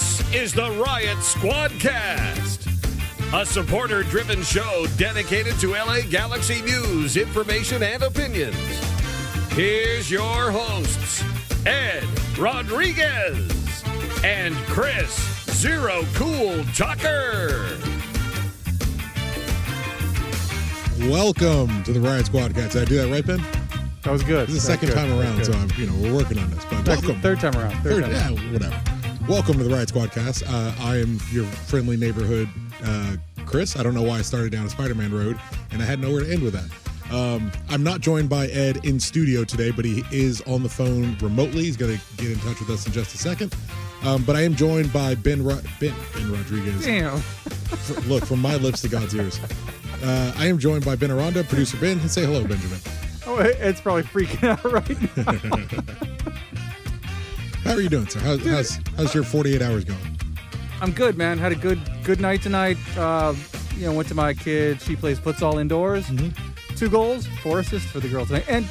This is the Riot Squadcast, a supporter driven show dedicated to LA Galaxy news, information, and opinions. Here's your hosts, Ed Rodriguez and Chris Zero Cool Tucker. Welcome to the Riot Squadcast. Did I do that right, Ben? That was good. This is the second good. time around, so I'm, you know we're working on this. But welcome, Third time around. Third, Third- time. yeah, whatever. Welcome to the Riot Squadcast. Uh, I am your friendly neighborhood uh, Chris. I don't know why I started down a Spider-Man road, and I had nowhere to end with that. Um, I'm not joined by Ed in studio today, but he is on the phone remotely. He's going to get in touch with us in just a second. Um, but I am joined by Ben Ro- Ben, ben Rodriguez. Damn. Look, from my lips to God's ears. Uh, I am joined by Ben Aranda, producer Ben. Say hello, Benjamin. Oh, it's probably freaking out right now. How are you doing, sir? How's, how's, how's your 48 hours going? I'm good, man. Had a good good night tonight. Uh, you know, went to my kid. She plays futsal indoors. Mm-hmm. Two goals, four assists for the girl tonight. And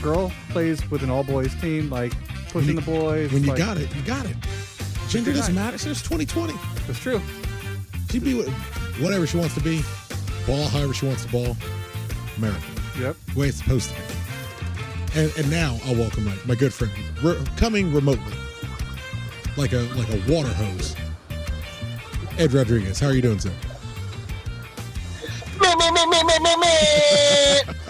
girl plays with an all boys team, like pushing you- the boys. When you like, got it, you got it. Gender doesn't matter. It's 2020. That's true. She be whatever she wants to be. Ball however she wants to ball. America. Yep. The way it's supposed to be. And, and now I'll welcome my, my good friend, re- coming remotely, like a like a water hose. Ed Rodriguez, how are you doing, sir? Me, me, me, me, me, me, me.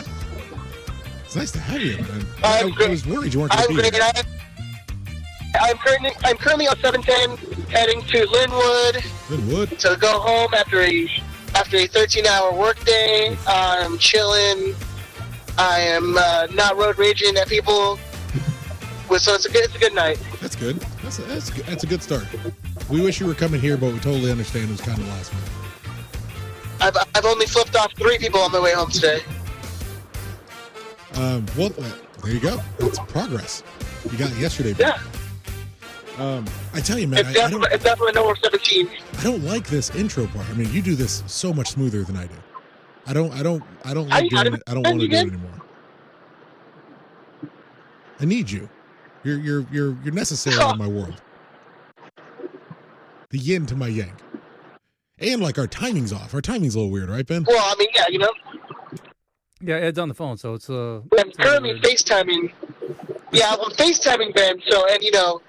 It's nice to have you, man. Uh, I, I'm I was worried you weren't going I'm to be here. I, I'm currently I'm currently on 710, heading to Lynwood Good wood. to go home after a after a 13 hour workday. I'm um, chilling. I am uh, not road raging at people. So it's a good it's a good night. That's good. That's a, that's, good- that's a good start. We wish you were coming here, but we totally understand it was kind of last minute. I've I've only flipped off three people on my way home today. Um, well, uh, there you go. That's progress. You got it yesterday. bro. Yeah, Um, I tell you, man, it's I, I definitely don't, it's definitely no more 17. I don't like this intro part. I mean, you do this so much smoother than I do. I don't, I don't, I don't like I doing don't- it. I don't want to do it anymore. I need you. You're, you're, you're, you're necessary in my world. The yin to my yang. And like our timing's off. Our timing's a little weird, right, Ben? Well, I mean, yeah, you know, Yeah, Ed's on the phone, so it's uh. I'm currently weird. FaceTiming. Yeah, I'm FaceTiming Ben. So, and you know,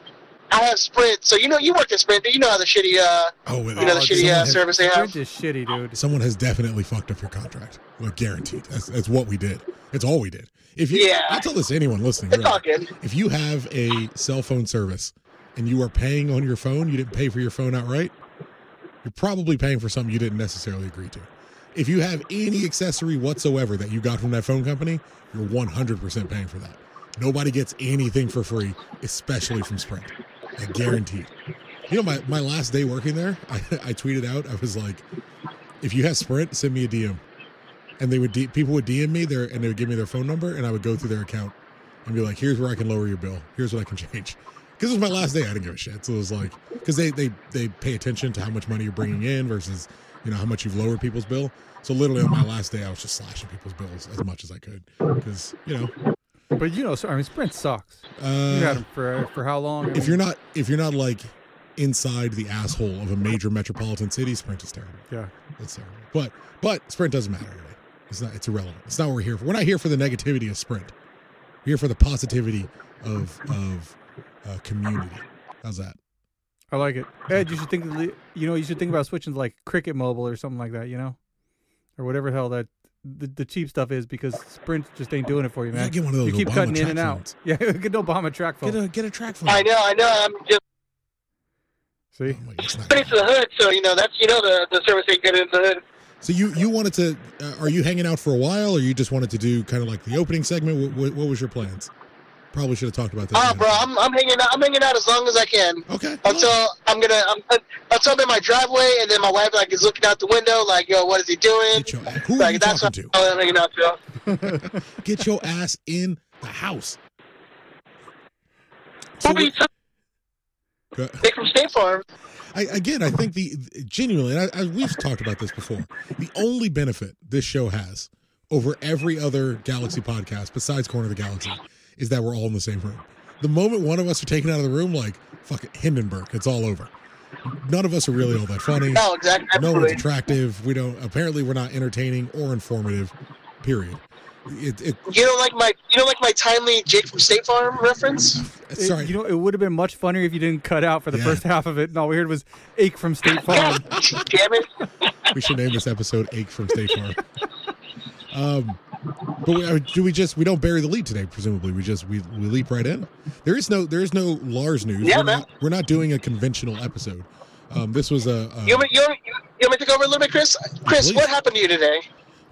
I have Sprint. So you know, you work at Sprint. Do you know how the shitty, uh, Oh, you know, the Oh, shitty someone uh, has- service they have. Sprint is shitty, dude. Someone has definitely fucked up your contract. Well, guaranteed. That's, that's what we did. It's all we did. If you, Yeah. I tell this to anyone listening. It's really. good. If you have a cell phone service and you are paying on your phone, you didn't pay for your phone outright, you're probably paying for something you didn't necessarily agree to. If you have any accessory whatsoever that you got from that phone company, you're 100% paying for that. Nobody gets anything for free, especially from Sprint. I guarantee. You know, my, my last day working there, I, I tweeted out, I was like, if you have Sprint, send me a DM. And they would people would DM me there and they would give me their phone number and I would go through their account and be like, here's where I can lower your bill. Here's what I can change. Because it was my last day. I didn't give a shit. So it was like, because they, they, they pay attention to how much money you're bringing in versus, you know, how much you've lowered people's bill. So literally on my last day, I was just slashing people's bills as much as I could. Because, you know, But you know, so, I mean, Sprint sucks. You had uh, him for for how long? if you're not, if you're not like inside the asshole of a major metropolitan city, Sprint is terrible. yeah. it's terrible. But, but Sprint doesn't matter anyway. It's not, it's irrelevant. It's not what we're here for. We're not here for the negativity of Sprint. We're here for the positivity of, of uh, community. How's that? I like it. Ed, you should think. You know, you should think about switching to like Cricket Mobile or something like that. You know, or whatever the hell that the, the cheap stuff is because Sprint just ain't doing it for you, You man. gotta get one of those you keep Obama cutting in and out. phones. Yeah, get no Obama track phone. Get a get a track phone. I know, I know. I'm just See, Oh my, it's not straight to the hood, so you know that's you know the the service ain't good in the hood. So you you wanted to? Uh, are you hanging out for a while, or you just wanted to do kind of like the opening segment? What, what, what was your plans? Probably should have talked about that. Ahead of bro. I'm I'm hanging out. I'm hanging out as long as I can okay. until I'm gonna I'm until I'm in my driveway, and then my wife like is looking out the window, like, yo, what is he doing? Get your, who are you that's talking what to? I'm hanging out to. Get your ass in the house. Who So are you Go- from State Farm. I, again, I think the genuinely, and I, I, we've talked about this before. The only benefit this show has over every other Galaxy podcast besides Corner of the Galaxy is that we're all in the same room. The moment one of us are taken out of the room, like fuck it, Hindenburg, it's all over. none of us are really all that funny. No, exactly. No one's attractive. We don't. Apparently, we're not entertaining or informative. Period. It, it, You don't like my you don't like my timely Jake from State Farm reference? It- sorry. you know, it would have been much funnier if you didn't cut out for the Yeah. first half of it, and all we heard was "ache from State Farm." Damn it! we should name this episode "Ache from State Farm." Um, but we, uh, do we just we don't bury the lead today? Presumably, we just we, we leap right in. There is no there is no Lars news. Yeah, we're, man. not, we're not doing a conventional episode. Um, this was a, You a want me, you, want me, you want me to take over a little bit, Chris? Chris, Please. what happened to you today?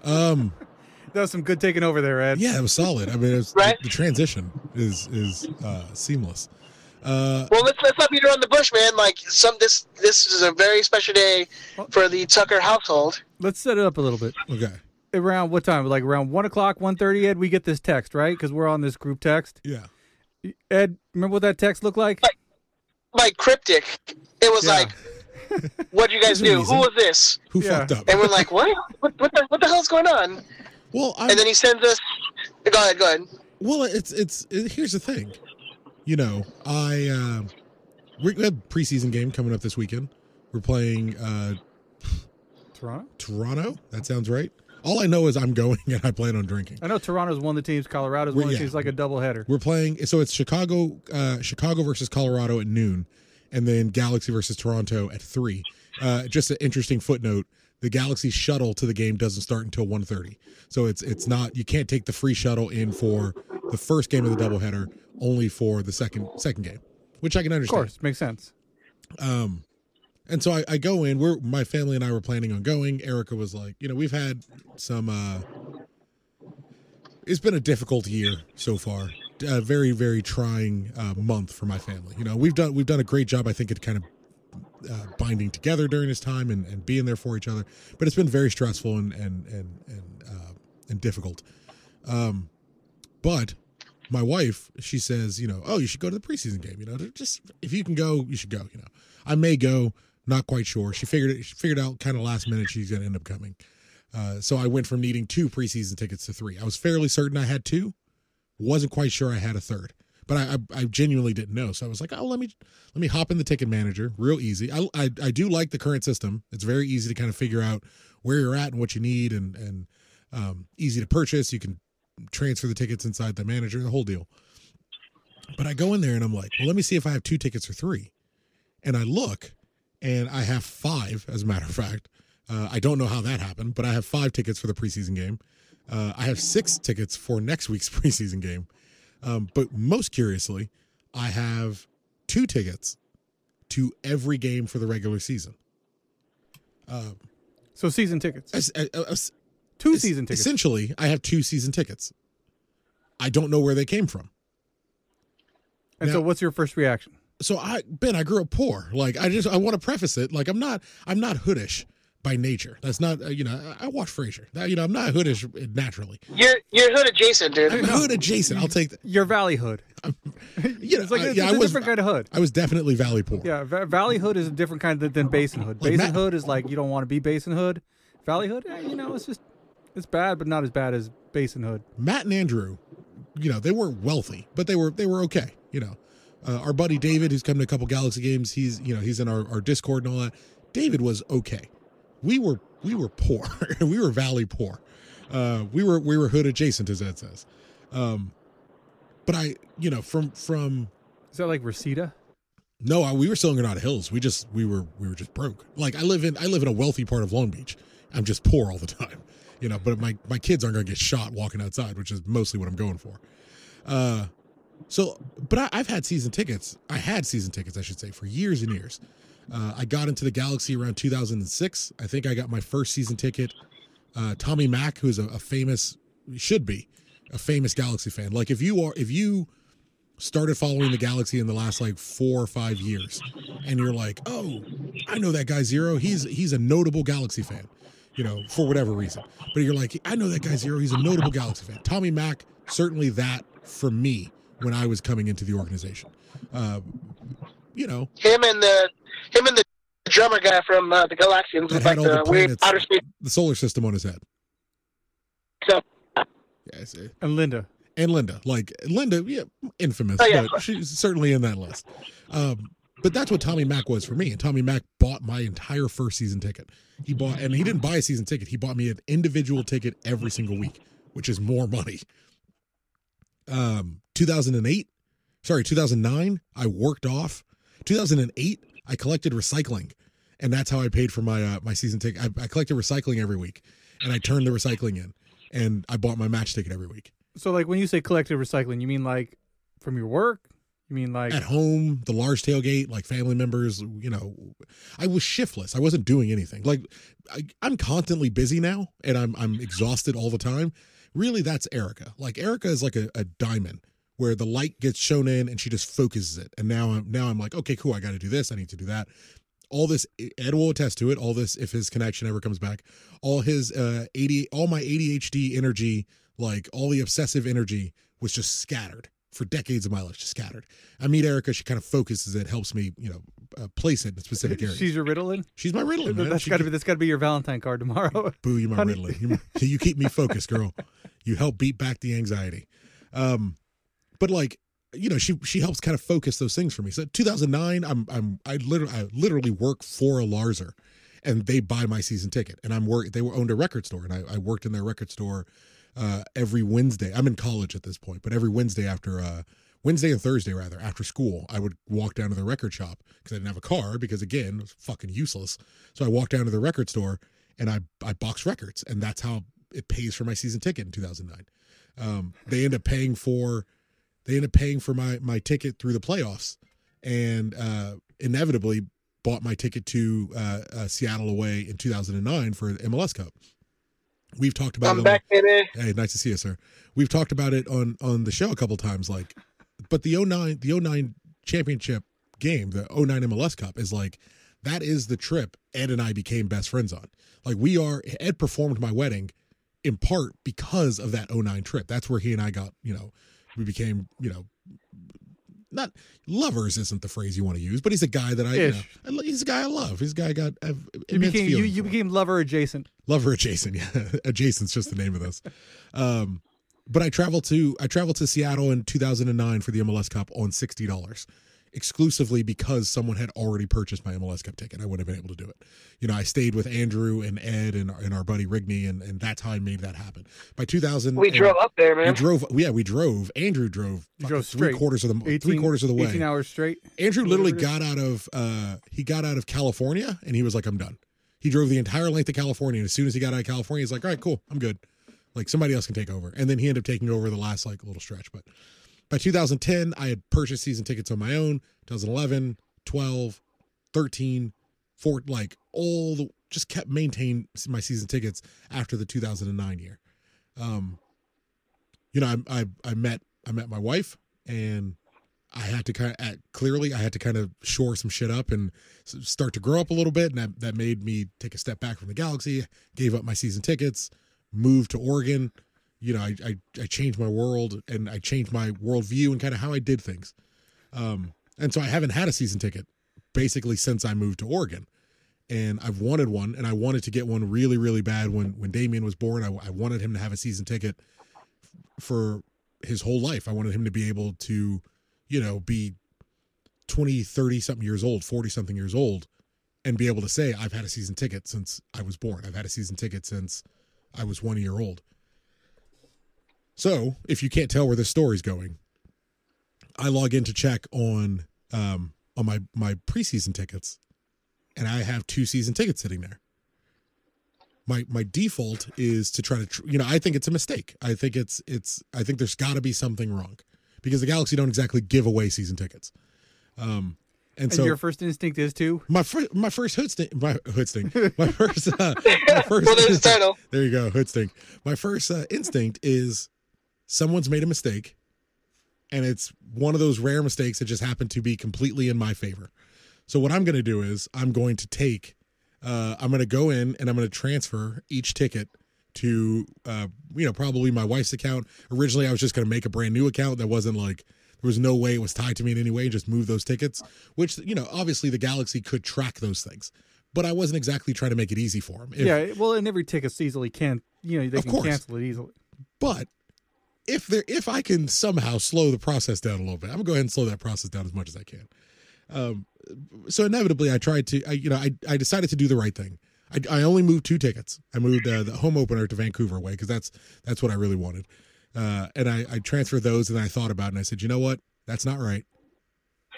um That was some good taking over there, Ed. yeah it was solid. I mean, it was, Right. the, the transition is is uh, seamless. Uh, Well, let's let's not beat around the bush, man. Like some this this is a very special day for the Tucker household. Let's set it up a little bit. okay, Around what time? Like around one o'clock, one thirty. Ed, we get this text right because we're on this group text. yeah. Ed, remember what that text looked like? Like cryptic. It was Yeah. like, "What do you guys do? reason. Who was this?" Who Yeah. fucked up? And we're like, "What? What, what the what the hell's going on?" Well, I, And then he sends us. Go ahead, go ahead. Well, it's it's it, here's the thing, you know, I uh, we we have preseason game coming up this weekend. We're playing uh, Toronto. Toronto. That sounds right. All I know is I'm going and I plan on drinking. I know Toronto's one of the teams. Colorado's one of the yeah. teams. Like a doubleheader. We're playing, so it's Chicago, uh, Chicago versus Colorado at noon, and then Galaxy versus Toronto at three. Uh, just an interesting footnote: the Galaxy shuttle to the game doesn't start until 1.30. so it's it's not you can't take the free shuttle in for the first game of the doubleheader, only for the second second game, which I can understand. Of course, makes sense. Um, and so I, I go in. We're my family and I were planning on going. Erica was like, you know, we've had some. uh It's been a difficult year so far. A very very trying uh, month for my family. You know, we've done we've done a great job. I think at kind of uh, binding together during this time and, and being there for each other. But it's been very stressful and and and and uh, and difficult. Um, but my wife, she says, you know, oh, you should go to the preseason game. You know, just if you can go, you should go. You know, I may go, not quite sure. She figured it. She figured out kind of last minute she's going to end up coming. Uh, so I went from needing two preseason tickets to three. I was fairly certain I had two. Wasn't quite sure I had a third, but I, I, I genuinely didn't know. So I was like, oh, let me let me hop in the ticket manager, real easy. I, I I do like the current system. It's very easy to kind of figure out where you're at and what you need, and and um, easy to purchase. You can transfer the tickets inside the manager, the whole deal. But I go in there and I'm like, well, let me see if I have two tickets or three. And I look and I have five, as a matter of fact. Uh, I don't know how that happened, but I have five tickets for the preseason game. Uh, I have six tickets for next week's preseason game. Um, but most curiously, I have two tickets to every game for the regular season. Um, So season tickets, as- as- as- two season tickets. Essentially, I have two season tickets. I don't know where they came from. And so, what's your first reaction? So I Ben, I grew up poor. Like I just I want to preface it like I'm not I'm not hoodish by nature. That's not uh, you know I I watch Frasier. That, you know I'm not hoodish naturally. You're you're hood adjacent, dude. I'm hood adjacent. I'll take that. Your Valley Hood. You know, It's like I- it's, yeah, it's I a was different kind of hood. I was definitely Valley poor. Yeah, Va- Valley Hood is a different kind than, than Basin Hood. Like Basin Matt- Hood is like you don't want to be Basin Hood. Valley Hood, eh, you know, it's just it's bad, but not as bad as Basin Hood. Matt and Andrew, you know, they weren't wealthy, but they were they were okay. You know, uh, our buddy David, who's come to a couple Galaxy games, he's you know he's in our, our Discord and all that. David was okay. We were we were poor. we were Valley poor. Uh, we were we were hood adjacent, as Ed says. Um, but I, you know, from from Is that like Reseda? no, I, we were still in Granada Hills. We just we were we were just broke. Like I live in I live in a wealthy part of Long Beach. I'm just poor all the time, you know. But my my kids aren't going to get shot walking outside, which is mostly what I'm going for. Uh, so, but I, I've had season tickets. I had season tickets, I should say, for years and years. Uh, I got into the Galaxy around 2006. I think I got my first season ticket. Uh, Tommy Mack, who's a, a famous, should be a famous Galaxy fan. Like if you are, if you started following the Galaxy in the last like four or five years, and you're like, oh, I know that guy Zero. He's he's a notable Galaxy fan, you know, for whatever reason. But you're like, I know that guy Zero. He's a notable Galaxy fan. Tommy Mack, certainly that for me when I was coming into the organization. Uh, you know, Him and the him and the drummer guy from uh, the Galaxians with had like all the, the weird outer space the solar system on his head. stuff. Yes, And Linda. and Linda, like Linda, yeah, infamous, Oh, yeah. but she's certainly in that list. Um, but that's what Tommy Mack was for me. And Tommy Mack bought my entire first season ticket. He bought, and he didn't buy a season ticket. He bought me an individual ticket every single week, which is more money. Um, 2008, sorry, 2009, I worked off. 2008, I collected recycling, and that's how I paid for my uh, my season ticket. I, I collected recycling every week, and I turned the recycling in, and I bought my match ticket every week. So, like, when you say collective recycling, you mean like from your work? You mean like at home, the large tailgate, like family members, you know, I was shiftless. I wasn't doing anything. Like I, I'm constantly busy now and I'm I'm exhausted all the time. Really, that's Erica. Like Erica is like a, a diamond where the light gets shown in and she just focuses it. And now I'm now I'm like, okay, cool, I gotta do this, I need to do that. All this Ed will attest to it, all this if his connection ever comes back, all his uh 80 all my ADHD energy, like all the obsessive energy was just scattered for decades of my life, just scattered. I meet Erica, she kind of focuses it, helps me, you know, uh, place it in specific area. she's your Ritalin? She's my Ritalin, man. That's got to be that's got to be your Valentine card tomorrow. Boo, you my Honey. Ritalin. You, you keep me focused, girl. You help beat back the anxiety. Um, but like, you know, she she helps kind of focus those things for me. So 2009, I'm I'm I literally I literally work for a Larzer, and they buy my season ticket, and I'm work. They were owned a record store, and I, I worked in their record store uh, every Wednesday. I'm in college at this point, but every Wednesday after uh, Wednesday and Thursday rather after school, I would walk down to the record shop because I didn't have a car because again it was fucking useless. So I walked down to the record store and I I box records, and that's how it pays for my season ticket in 2009. Um, they end up paying for they end up paying for my my ticket through the playoffs, and uh, inevitably bought my ticket to uh, uh, Seattle away in 2009 for the MLS Cup. We've talked about it on- back, baby. Hey, nice to see you, sir. We've talked about it on on the show a couple times. Like, but the 09, the 09 championship game, the 09 MLS Cup, is like that is the trip Ed and I became best friends on. Like, we are Ed performed my wedding in part because of that 09 trip. That's where he and I got, you know, we became, you know, not lovers isn't the phrase you want to use, but he's a guy that I, you know, Ish. I lo- he's a guy I love. He's a guy I got. I You became you, you became lover adjacent. Lover adjacent, yeah. Adjacent's just the name of this. Um, but I traveled to I traveled to Seattle in 2009 for the MLS Cup on sixty dollars, exclusively because someone had already purchased my MLS Cup ticket. I wouldn't have been able to do it. You know, I stayed with Andrew and Ed and, and our buddy Rigney, and, and that's how I made that happen. By 2000, We drove up there, man. We drove. Yeah, we drove. Andrew drove. You drove three straight. quarters of the 18, three quarters of the way. 18 hours straight. Andrew literally Whatever got out of uh he got out of California and he was like, I'm done. He drove the entire length of California, and as soon as he got out of California, he's like, All right, cool, I'm good. Like somebody else can take over. And then he ended up taking over the last like little stretch. But by 2010, I had purchased season tickets on my own. 2011, 12, 13, 4, like all the just kept maintain my season tickets after the 2009 year. Um, you know, I I, I met I met my wife and I had to kind of clearly I had to kind of shore some shit up and start to grow up a little bit, and that, that made me take a step back from the Galaxy. Gave up my season tickets, moved to Oregon. You know, I I, I changed my world and I changed my worldview and kind of how I did things. Um, and so I haven't had a season ticket basically since I moved to Oregon, and I've wanted one, and I wanted to get one really really bad when when Damien was born. I, I wanted him to have a season ticket for his whole life. I wanted him to be able to, you know, be 20, 30 something years old, 40 something years old, and be able to say, I've had a season ticket since I was born. I've had a season ticket since I was one year old. So if you can't tell where this story's going, I log in to check on um on my my preseason tickets and I have two season tickets sitting there my my default is to try to tr- you know I think it's a mistake. I think it's it's I think there's got to be something wrong because the Galaxy don't exactly give away season tickets. Um and, And so your first instinct is to? My first my first hood stink my hood stink. My first uh, my first Well, there's the title. there you go hood stink. My first uh, instinct is someone's made a mistake and it's one of those rare mistakes that just happened to be completely in my favor. So what i'm going to do is i'm going to take uh, i'm going to go in and i'm going to transfer each ticket to uh, you know probably my wife's account. Originally i was just going to make a brand new account that wasn't like there was no way it was tied to me in any way just move those tickets which you know obviously the galaxy could track those things but i wasn't exactly trying to make it easy for them yeah. Well, and every ticket's easily can you know they can course. cancel it easily. But if there, if I can somehow slow the process down a little bit, I'm gonna go ahead and slow that process down as much as I can. Um, so inevitably, I tried to. I, you know, I I decided to do the right thing. I, I only moved two tickets. I moved uh, the home opener to Vancouver away because that's that's what I really wanted. Uh, and I, I transferred those, and I thought about it, and I said, you know what, that's not right.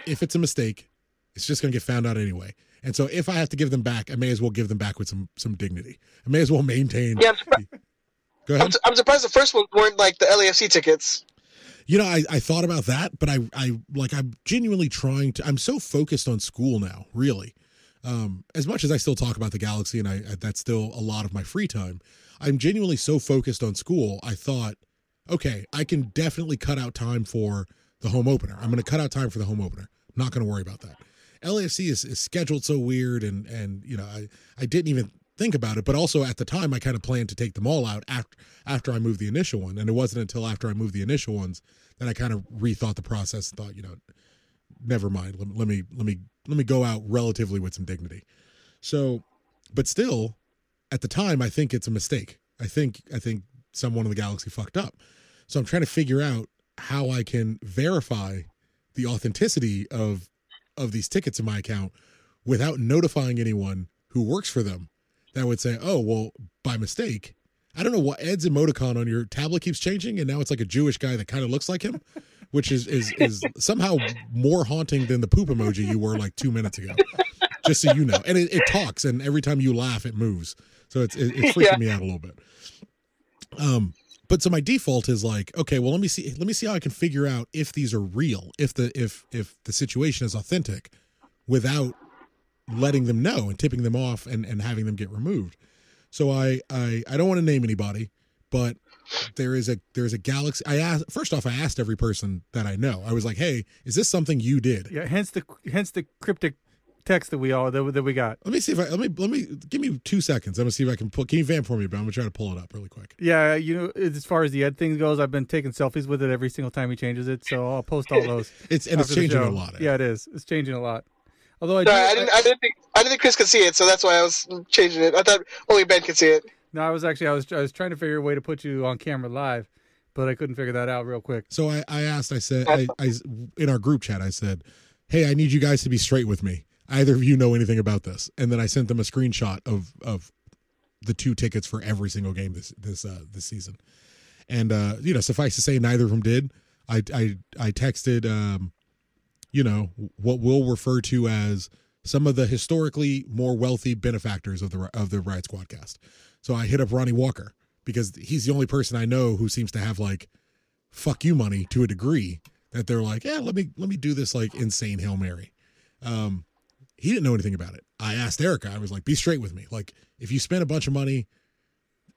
If it's a mistake, it's just going to get found out anyway. And so if I have to give them back, I may as well give them back with some some dignity. I may as well maintain. Yeah, I'm, surprised, Go I'm, ahead. su- I'm surprised the first ones weren't like the LAFC tickets. You know, I, I thought about that, but I, I like I'm genuinely trying to. I'm so focused on school now, really. Um, as much as I still talk about the Galaxy, and I, I that's still a lot of my free time. I'm genuinely so focused on school. I thought, okay, I can definitely cut out time for the home opener. I'm going to cut out time for the home opener. Not going to worry about that. LAFC is, is scheduled so weird, and and you know, I I didn't even think about it. But also at the time, I kind of planned to take them all out after after I moved the initial one, and it wasn't until after I moved the initial ones that I kind of rethought the process and thought, you know, never mind. Let, let me let me let me go out relatively with some dignity. So, but still, at the time, I think it's a mistake. I think I think someone in the galaxy fucked up. So I'm trying to figure out how I can verify the authenticity of of these tickets in my account without notifying anyone who works for them that would say, "Oh, well, by mistake." I don't know what Ed's emoticon on your tablet keeps changing, and now it's like a Jewish guy that kind of looks like him, which is is is somehow more haunting than the poop emoji you were like two minutes ago. Just so you know, and it, it talks, and every time you laugh, it moves. So it's it, it's freaking Yeah. me out a little bit. Um, but so my default is like, okay, well, let me see, let me see how I can figure out if these are real, if the if if the situation is authentic, without letting them know and tipping them off and and having them get removed. So I I I don't want to name anybody, but there is a there's a galaxy. I asked first off, I asked every person that I know. I was like, hey, is this something you did? Yeah, hence the hence the cryptic text that we all that, we- that we got. Let me see if I let me let me give me two seconds. I'm gonna see if I can pull. Can you vamp for me? But I'm gonna try to pull it up really quick. Yeah, you know, as far as the Ed thing goes, I've been taking selfies with it every single time he changes it, so I'll post all those. It's and it's changing a show. lot. Yeah, it is. It's changing a lot. Although I, do, I didn't. I didn't think. I didn't think Chris could see it, so that's why I was changing it. I thought only Ben could see it. no, I was actually I was I was trying to figure a way to put you on camera live, but I couldn't figure that out real quick. So I, I asked, I said, I, I, in our group chat, I said, hey, I need you guys to be straight with me. Either of you know anything about this? And then I sent them a screenshot of of the two tickets for every single game this this uh, this season. And uh, you know, suffice to say, neither of them did. I I I texted, um, you know, what we'll refer to as some of the historically more wealthy benefactors of the of the Riot Squadcast. So I hit up Ronnie Walker because he's the only person I know who seems to have like fuck you money to a degree that they're like, yeah, let me let me do this like insane hail mary. Um, he didn't know anything about it. I asked Erica. I was like, be straight with me. Like, if you spend a bunch of money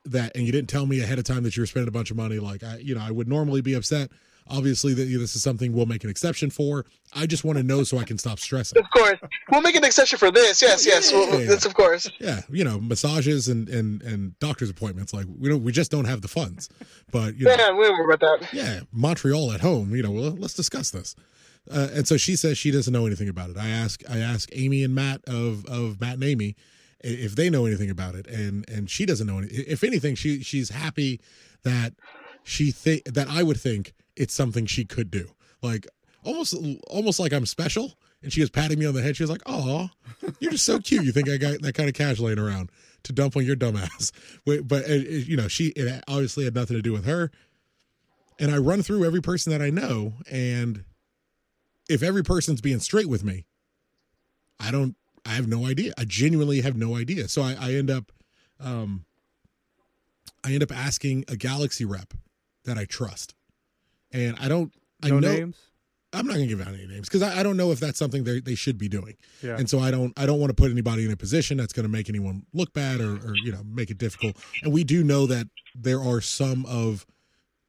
that and you didn't tell me ahead of time that you were spending a bunch of money, like I, you know, I would normally be upset. Obviously, that this is something we'll make an exception for. I just want to know so I can stop stressing. Of course, we'll make an exception for this. Yes, yes, well, Yeah. that's of course. Yeah, you know, massages and and and doctor's appointments. Like we don't, we just don't have the funds. But you know, Yeah, we don't worry about that. yeah, Montreal at home. You know, well, let's discuss this. Uh, and so she says she doesn't know anything about it. I ask, I ask Amy and Matt of of Matt and Amy if they know anything about it, and and she doesn't know any. If anything, she she's happy that she think that I would think it's something she could do. Like almost almost like I'm special. And she was patting me on the head. She was like, "Oh, you're just so cute. You think I got that kind of cash laying around to dump on your dumbass?" But it, it- you know, she it obviously had nothing to do with her and I run through every person that I know, and if every person's being straight with me, I don't, I have no idea. I genuinely have no idea. So I, I end up, um, I end up asking a Galaxy rep that I trust, and I don't, I No know, names. I'm not gonna give out any names because I, I don't know if that's something they they should be doing, Yeah. and so I don't, I don't want to put anybody in a position that's going to make anyone look bad or, or you know make it difficult. And we do know that there are some of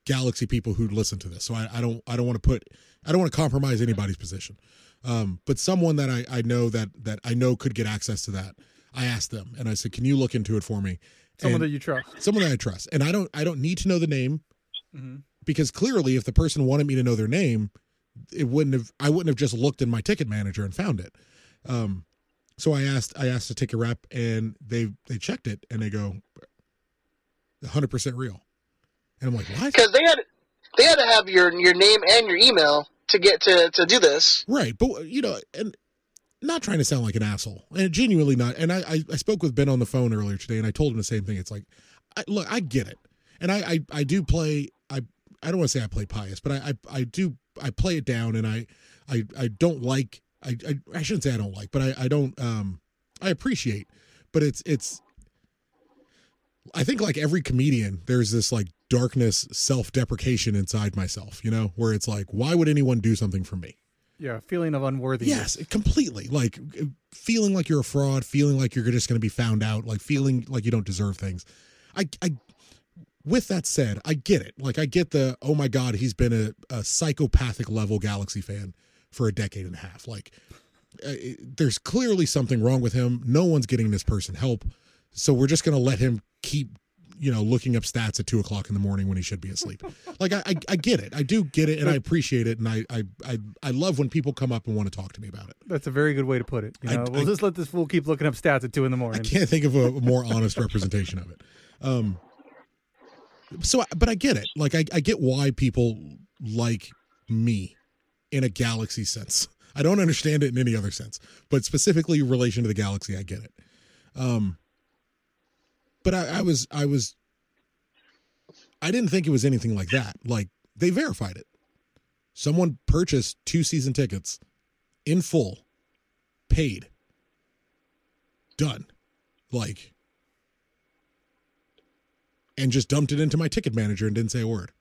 galaxy people who listen to this. So i, I don't i don't want to put i don't want to compromise anybody's position. Um, but someone that I, I know that that i know could get access to that i asked them and i said can you look into it for me? Someone And- that you trust. someone that i trust. And i don't i don't need to know the name Mhm. because clearly if the person wanted me to know their name it wouldn't have i wouldn't have just looked in my ticket manager and found it. Um, so i asked i asked the ticket rep and they they checked it and they go 100% real and i'm like what Because they had they had to have your your name and your email to get to to do this. Right, but you know, and not trying to sound like an asshole, and genuinely not. And I, I, I spoke with Ben on the phone earlier today, and I told him the same thing. It's like, I, look, I get it, and I, I, I do play. I, I don't want to say I play pious, but I, I, I do. I play it down, and I, I, I don't like. I, I, I shouldn't say I don't like, but I, I don't. Um, I appreciate, but it's, it's. I think like every comedian, there's this like darkness, self-deprecation inside myself, you know, where it's like, why would anyone do something for me? Yeah, feeling of unworthiness. Yes, completely. Like feeling like you're a fraud, feeling like you're just going to be found out, like feeling like you don't deserve things. I, I, with that said, I get it. Like I get the oh my god, he's been a, a psychopathic level Galaxy fan for a decade and a half. Like uh, there's clearly something wrong with him. No one's getting this person help, so we're just going to let him keep you know, looking up stats at two o'clock in the morning when he should be asleep. like I, I, I, get it. I do get it, and I appreciate it, and I, I, I, I love when people come up and want to talk to me about it. That's a very good way to put it. You know, I, we'll I, just let this fool keep looking up stats at two in the morning. I can't think of a more honest representation of it. Um. So, but I get it. Like, I, I get why people like me in a galaxy sense. I don't understand it in any other sense, but specifically in relation to the galaxy, I get it. Um but I, I was I was I didn't think it was anything like that. Like they verified it. Someone purchased two season tickets in full, paid, done. Like and just dumped it into my ticket manager and didn't say a word.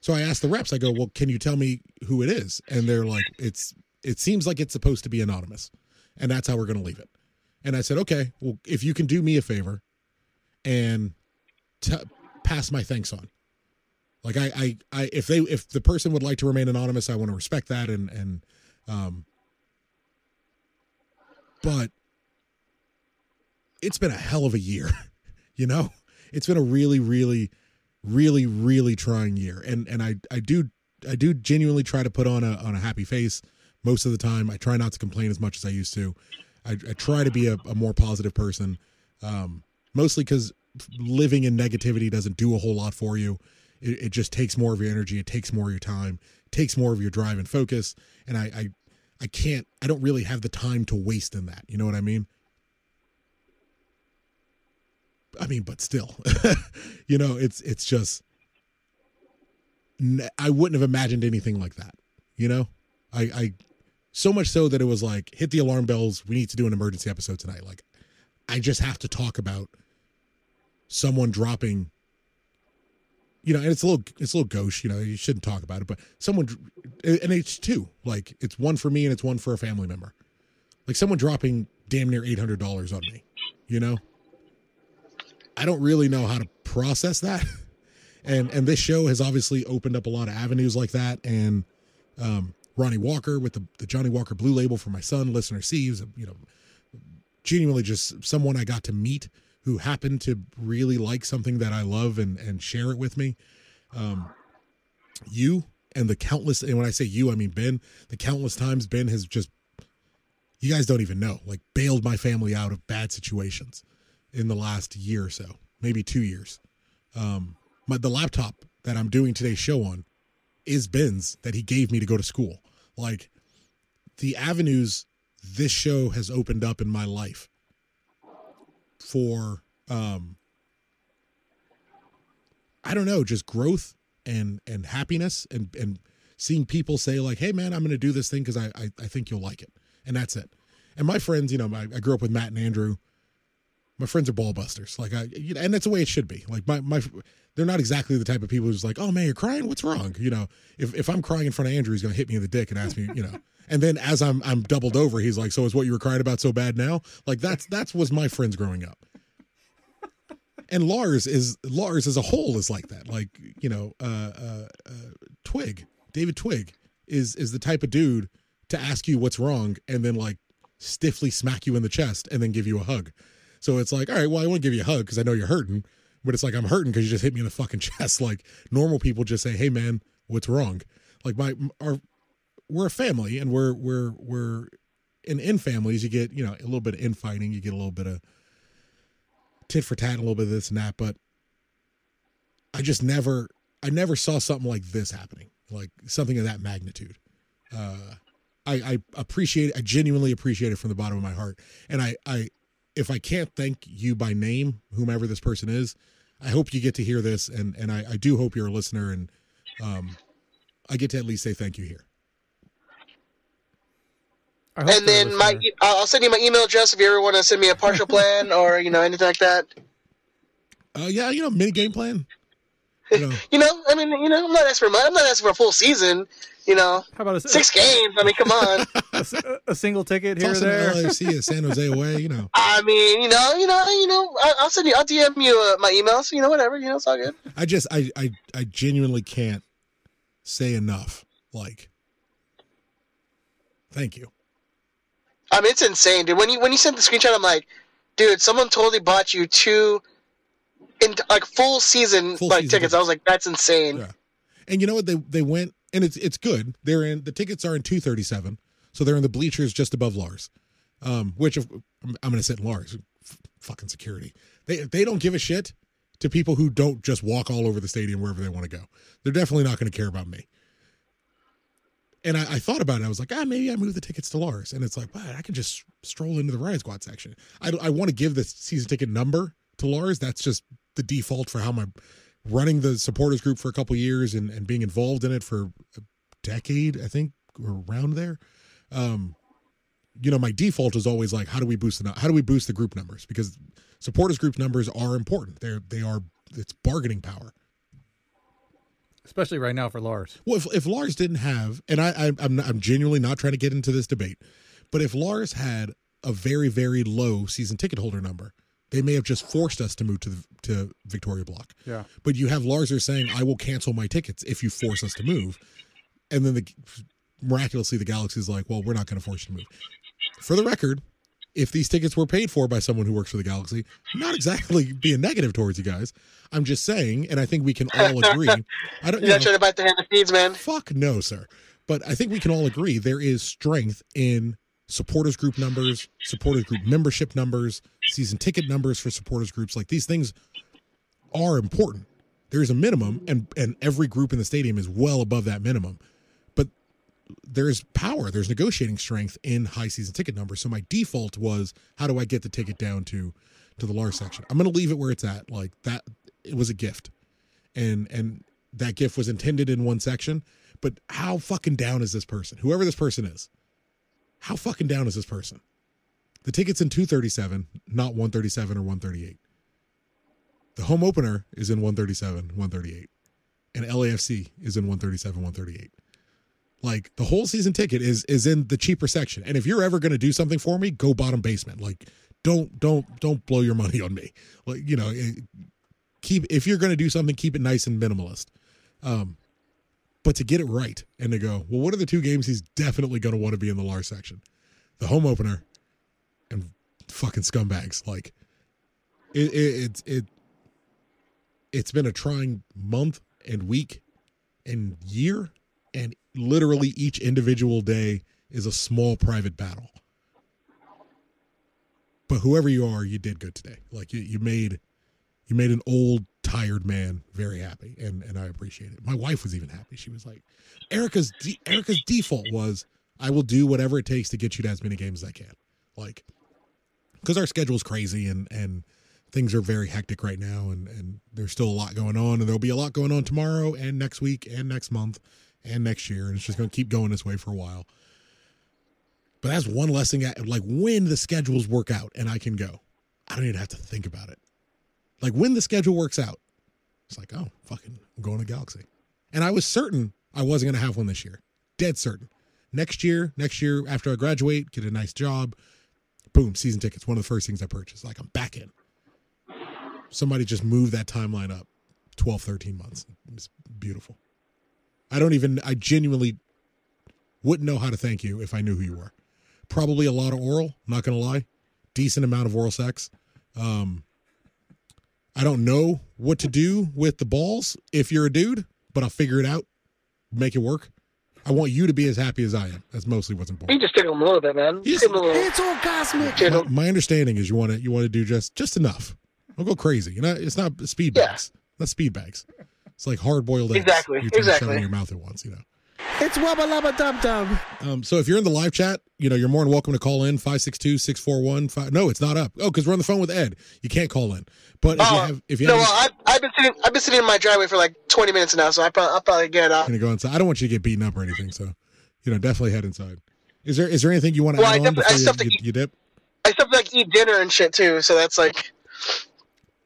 So I asked the reps, I go, Well, can you tell me who it is? And they're like, It's it seems like it's supposed to be anonymous. And that's how we're gonna leave it. And I said, Okay, well, if you can do me a favor and t- pass my thanks on. Like I, I, I, if they, if the person would like to remain anonymous, I want to respect that, and and, um, but it's been a hell of a year, you know. It's been a really, really, really, really trying year, and and I, I do, I do genuinely try to put on a on a happy face most of the time. I try not to complain as much as I used to. I, I try to be a, a more positive person. Um, mostly because living in negativity doesn't do a whole lot for you. It, it, just takes more of your energy. It takes more of your time. It takes more of your drive and focus. And I, I, I can't. I don't really have the time to waste in that. You know what I mean? I mean, but still, you know, it's it's just. I wouldn't have imagined anything like that. You know, I, I so much so that it was like hit the alarm bells. We need to do an emergency episode tonight. Like I just have to talk about someone dropping you know, and it's a little it's a little gauche, you know, you shouldn't talk about it, but someone and it's two, like it's one for me and it's one for a family member. Like someone dropping damn near $800 on me, you know? I don't really know how to process that. And and this show has obviously opened up a lot of avenues like that and um Ronnie Walker with the, the Johnnie Walker Blue Label for my son, listener Sieves, you know, genuinely just someone I got to meet who happened to really like something that I love and and share it with me. Um, you and the countless and when I say you, I mean Ben, the countless times Ben has just you guys don't even know, like bailed my family out of bad situations in the last year or so, maybe two years. Um, my the laptop that I'm doing today's show on is Ben's that he gave me to go to school. Like the avenues this show has opened up in my life for um I don't know, just growth and and happiness and and seeing people say like, "Hey man, I'm to do this thing because I, I, I think you'll like it," and that's it. And my friends, you know, I grew up with Matt and Andrew. My friends are ball busters, like I, you know, and that's the way it should be. Like my my, they're not exactly the type of people who's like, "Oh man, you're crying. What's wrong?" You know, if if I'm crying in front of Andrew, he's going to hit me in the dick and ask me, you know. And then as I'm I'm doubled over, he's like, "So is what you were crying about so bad now?" Like that's that's was my friends growing up. And Lars is Lars as a whole is like that. Like you know, uh, uh, uh, Twig, David Twig is is the type of dude to ask you what's wrong and then like stiffly smack you in the chest and then give you a hug. So it's like, all right, well, I want to give you a hug because I know you're hurting, but it's like I'm hurting because you just hit me in the fucking chest. Like normal people just say, "Hey, man, what's wrong?" Like my our we're a family and we're we're we're in in families you get you know a little bit of infighting you get a little bit of tit for tat a little bit of this and that but i just never i never saw something like this happening like something of that magnitude uh I, I appreciate it, I genuinely appreciate it from the bottom of my heart. And I, I if I can't thank you by name, whomever this person is, I hope you get to hear this and and I, I do hope you're a listener and um I get to at least say thank you here. I hope And then my, listener. I'll send you my email address if you ever want to send me a partial plan or you know anything like that. Uh yeah, you know, mini game plan. You know, You know, I mean, you know, I'm not asking for money. I'm not asking for a full season. You know, How about a, six games. I mean, come on. a, a single ticket here or toss in there? LAFC at San Jose away, you know. I mean, you know, you know, you know. I- I'll send you. I'll DM you uh, my emails. You know, whatever. You know, it's all good. I just I I I genuinely can't say enough. Like thank you. I mean, it's insane, dude. When you when you sent the screenshot, I'm like, dude, someone totally bought you two, in like full season Full like season tickets. I was like, that's insane. Yeah. And you know what? They they went and it's it's good. They're in the tickets are in two thirty seven, so they're in the bleachers just above Lars. Um, which I'm, I'm going to sit in Lars. F- fucking security. They they don't give a shit to people who don't just walk all over the stadium wherever they want to go. They're definitely not going to care about me. And I, I thought about it. I was like, ah, maybe I move the tickets to Lars. And it's like, wow, I can just stroll into the Riot Squad section. I, I want to give the season ticket number to Lars. That's just the default for how my running the supporters group for a couple years and, and being involved in it for a decade, I think, or around there. Um, you know, my default is always like, how do we boost the how do we boost the group numbers? Because supporters group numbers are important. They're they are it's bargaining power. Especially right now for Lars. Well, if, if Lars didn't have, and I, I I'm not, I'm genuinely not trying to get into this debate, but if Lars had a very very low season ticket holder number, they may have just forced us to move to the, to Victoria Block. Yeah. But you have Larser saying, "I will cancel my tickets if you force us to move," and then the miraculously the Galaxy's like, "Well, we're not going to force you to move." For the record, if these tickets were paid for by someone who works for the Galaxy, not exactly being negative towards you guys. I'm just saying, and I think we can all agree. I don't. You're You not know, trying to bite the hand that feeds, man. Fuck no, sir. But I think we can all agree there is strength in supporters group numbers, supporters group membership numbers, season ticket numbers for supporters groups. Like these things are important. There's a minimum, and and every group in the stadium is well above that minimum. But there's power, there's negotiating strength in high season ticket numbers. So my default was, how do I get the ticket down to to the Lars section? I'm going to leave it where it's at. Like that, it was a gift, and and that gift was intended in one section. But how fucking down is this person? Whoever this person is, how fucking down is this person? The ticket's in 237, not 137 or 138. The home opener is in 137, 138. And LAFC is in 137, 138. Like the whole season ticket is is in the cheaper section. And if you're ever going to do something for me, go bottom basement. Like don't don't don't blow your money on me. Like you know, eh, keep if you're going to do something, keep it nice and minimalist. Um but to get it right and to go, well, what are the two games he's definitely going to want to be in the Lars section? The home opener and fucking scumbags. Like it, it, it, it it's been a trying month and week and year, and literally each individual day is a small private battle. But whoever you are, you did good today. Like you, you made you made an old tired man very happy and and I appreciate it. My wife was even happy. She was like Erica's de- Erica's default was I will do whatever it takes to get you to as many games as I can. Like cuz our schedule's crazy and and things are very hectic right now and and there's still a lot going on and there'll be a lot going on tomorrow and next week and next month and next year and it's just going to keep going this way for a while. But that's one less thing. I- Like when the schedules work out and I can go, I don't even have to think about it. Like when the schedule works out, it's like, oh, fucking, I'm going to Galaxy. And I was certain I wasn't going to have one this year. Dead certain. Next year, next year after I graduate, get a nice job, boom, season tickets. One of the first things I purchased. Like I'm back in. Somebody just moved that timeline up 12, 13 months. It's beautiful. I don't even, I genuinely wouldn't know how to thank you if I knew who you were. Probably a lot of oral, not going to lie. Decent amount of oral sex. Um, I don't know what to do with the balls if you're a dude, but I'll figure it out, make it work. I want you to be as happy as I am. That's mostly what's important. You just tickle him a little bit, man. Yes. A little. It's all cosmic. My, my understanding is you want to you want to do just just enough. Don't go crazy. You know, it's not speed Yeah. bags. Not speed bags. It's like hard boiled eggs. Exactly, You're trying to shove exactly. in your mouth at once. You know. It's wubba lubba dub dub. Um, so if you're in the live chat, you know, you're more than welcome to call in 562-641. No, it's not up. Oh, because we're on the phone with Ed. You can't call in. But if you Oh, have if you no, have well, I, I've been sitting. I've been sitting in my driveway for like 20 minutes now, so I probably, I'll probably get up. gonna go inside. I don't want you to get beaten up or anything, so you know, definitely head inside. Is there is there anything you want to Well, I add on definitely- I before you, to you, you dip? I still like eat dinner and shit too, so that's like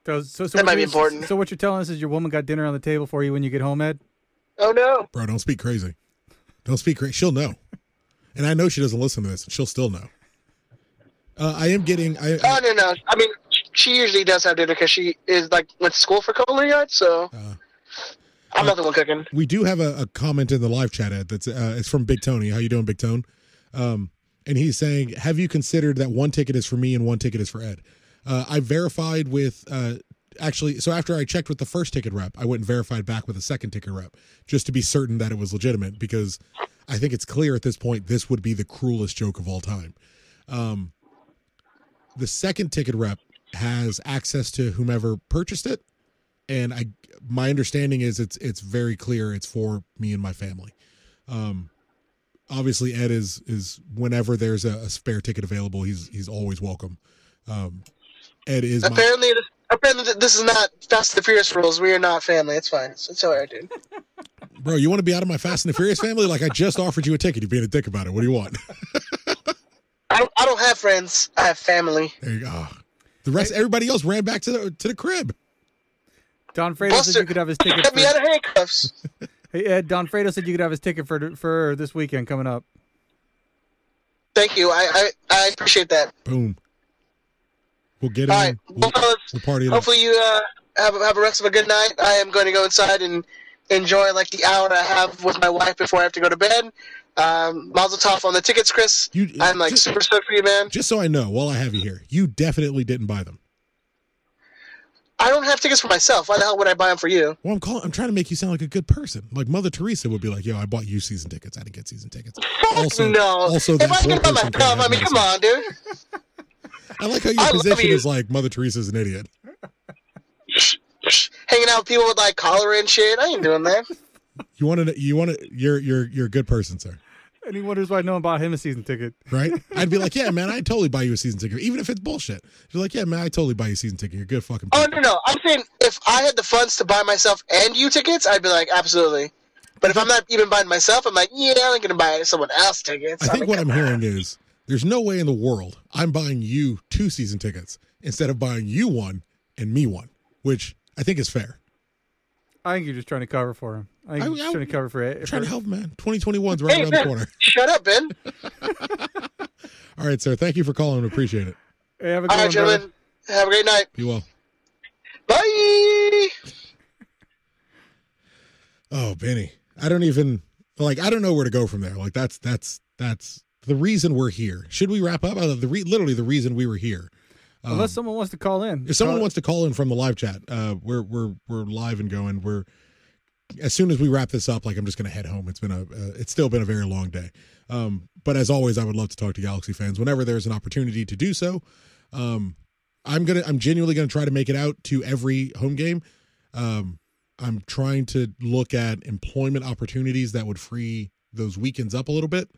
So, so, so That might be important. So what you're telling us is your woman got dinner on the table for you when you get home, Ed? oh no. Bro, don't speak crazy. Don't speak crazy. She'll know. And I know she doesn't listen to this. She'll still know. Uh, I am getting. I, Oh no no. I mean, she usually does have dinner because she is like went to school for culinary arts, so Uh, I'm not the one cooking. we do have a, a comment in the live chat Ed, that's uh, it's from Big Tony. How you doing, Big Tone? Um, and he's saying, have you considered that one ticket is for me and one ticket is for Ed? Uh, I verified with uh, actually. So after I checked with the first ticket rep, I went and verified back with the second ticket rep just to be certain that it was legitimate because I think it's clear at this point this would be the cruelest joke of all time. Um, the second ticket rep has access to whomever purchased it and I my understanding is it's it's very clear it's for me and my family. Um, obviously Ed is is whenever there's a, a spare ticket available, he's he's always welcome. Um, Ed is my, Apparently, this, apparently th- this is not Fast and the Furious rules. We are not family. It's fine. It's, it's all right, dude. bro. You want to be out of my Fast and the Furious family? Like I just offered you a ticket. You're being a dick about it. What do you want? I don't. I don't have friends. I have family. There you go. Ah. The rest, everybody else ran back to the to the crib. Don Fredo said you could have his ticket. Get me out For, of handcuffs. hey Ed, Don Fredo said you could have his ticket for for this weekend coming up. Thank you. I, I I appreciate that. Boom. We'll get All in. right, We'll, well, fellas. we'll party it up. Hopefully you uh, have have a rest of a good night. I am going to go inside and enjoy like the hour I have with my wife before I have to go to bed. Um, Mazel tov on the tickets, Chris. You- I'm like just- super stoked for you, man. Just so I know, while I have you here, you definitely didn't buy them. I don't have tickets for myself. Why the hell would I buy them for you? Well, I'm calling. I'm trying to make you sound like a good person. Like Mother Teresa would be like, "Yo, I bought you season tickets. I didn't get season tickets." Also, no. also if I poor buy myself, I mean, come on, dude. I like how your I position you. is like Mother Teresa's an idiot. Hanging out with people with like cholera and shit. I ain't doing that. You want to? You want to? You're you're you're a good person, sir. And he wonders why no one bought him a season ticket. Right? I'd be like, yeah, man, I'd totally buy you a season ticket, even if it's bullshit. You're like, yeah, man, I totally buy you a season ticket. You're a good fucking. Oh no, no. I'm saying if I had the funds to buy myself and you tickets, I'd be like, absolutely. But if I'm not even buying myself, I'm like, yeah, I'm gonna buy someone else tickets. I think mean, what I'm hearing is there's no way in the world I'm buying you two season tickets instead of buying you one and me one, which I think is fair. I think you're just trying to cover for him. I think I- you're just I- trying to cover for Ed. I'm trying to for- help, man. 2021's right Hey, around the corner. shut up, Ben. All right, sir. Thank you for calling. Appreciate it. Hey, have a good All right, one, brother. gentlemen. Have a great night. Be well. Bye. Oh, Benny. I don't even like. I don't know where to go from there. Like that's that's that's the reason we're here. Should we wrap up? Uh, the re- literally the reason we were here. Um, Unless someone wants to call in. if someone Call- wants to call in from the live chat, uh, we're we're we're live and going. We're as soon as we wrap this up, like I'm just gonna head home. It's been a uh, it's still been a very long day. Um, but as always, I would love to talk to Galaxy fans whenever there's an opportunity to do so. Um, I'm gonna I'm genuinely gonna try to make it out to every home game. Um, I'm trying to look at employment opportunities that would free those weekends up a little bit,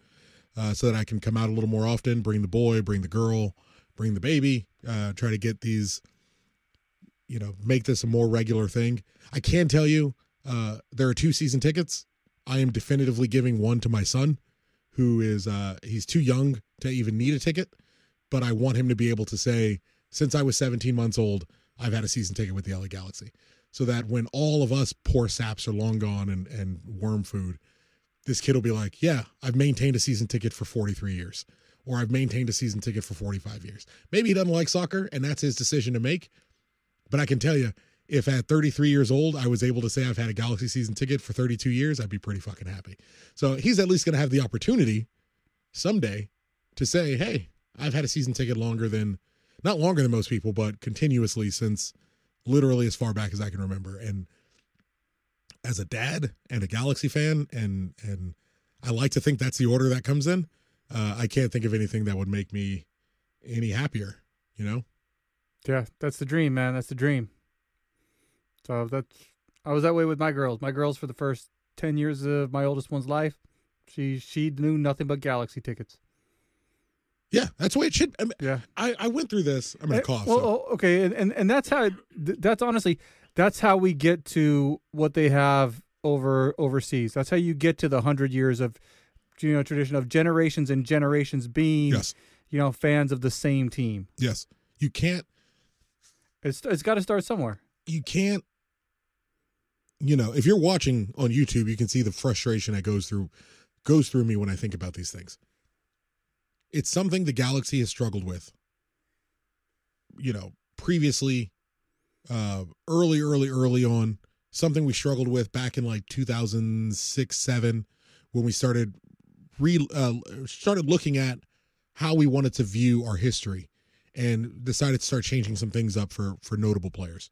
uh, so that I can come out a little more often. Bring the boy, bring the girl, bring the baby. Uh, try to get these, you know, make this a more regular thing. I can tell you, uh, there are two season tickets. I am definitively giving one to my son, who is uh, he's too young to even need a ticket, but I want him to be able to say, since I was 17 months old, I've had a season ticket with the LA Galaxy, so that when all of us poor saps are long gone and and worm food, this kid will be like, yeah, I've maintained a season ticket for 43 years, or I've maintained a season ticket for 45 years. Maybe he doesn't like soccer, and that's his decision to make. But I can tell you, if at 33 years old I was able to say I've had a Galaxy season ticket for 32 years, I'd be pretty fucking happy. So he's at least going to have the opportunity someday to say, hey, I've had a season ticket longer than, not longer than most people, but continuously since literally as far back as I can remember. And as a dad and a Galaxy fan, and and I like to think that's the order that comes in. Uh, I can't think of anything that would make me any happier. You know, Yeah, that's the dream, man. That's the dream. So that's I was that way with my girls. My girls for the first ten years of my oldest one's life, She she knew nothing but Galaxy tickets. Yeah, that's the way it should. I, mean, Yeah. I, I went through this. I'm gonna Eh, cough. Well, so- oh, okay, and, and and that's how. it- That's honestly, that's how we get to what they have over overseas. That's how you get to the hundred years of, you know, tradition of generations and generations being, Yes, you know, fans of the same team. yes. You can't. It's it's got to start somewhere. You can't. You know, if you're watching on YouTube, you can see the frustration that goes through goes through me when I think about these things. It's something the Galaxy has struggled with. You know, previously, uh, early, early, early on, something we struggled with back in like 2006, seven, when we started re uh, started looking at how we wanted to view our history, and decided to start changing some things up for for notable players.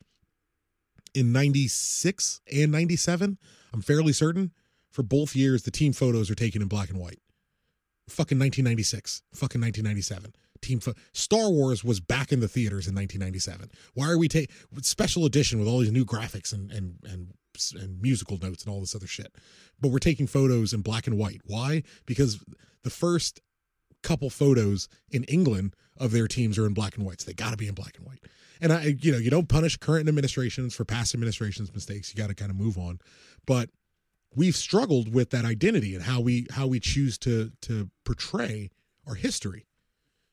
In '96 and '97, I'm fairly certain for both years the team photos are taken in black and white. Fucking 1996, fucking 1997. Team pho- Star Wars was back in the theaters in 1997. Why are we taking special edition with all these new graphics and and and and musical notes and all this other shit? But we're taking photos in black and white. Why? Because the first couple photos in England of their teams are in black and white. So they got to be in black and white. And I, you know, you don't punish current administrations for past administrations' mistakes. You got to kind of move on. But we've struggled with that identity and how we how we choose to to portray our history.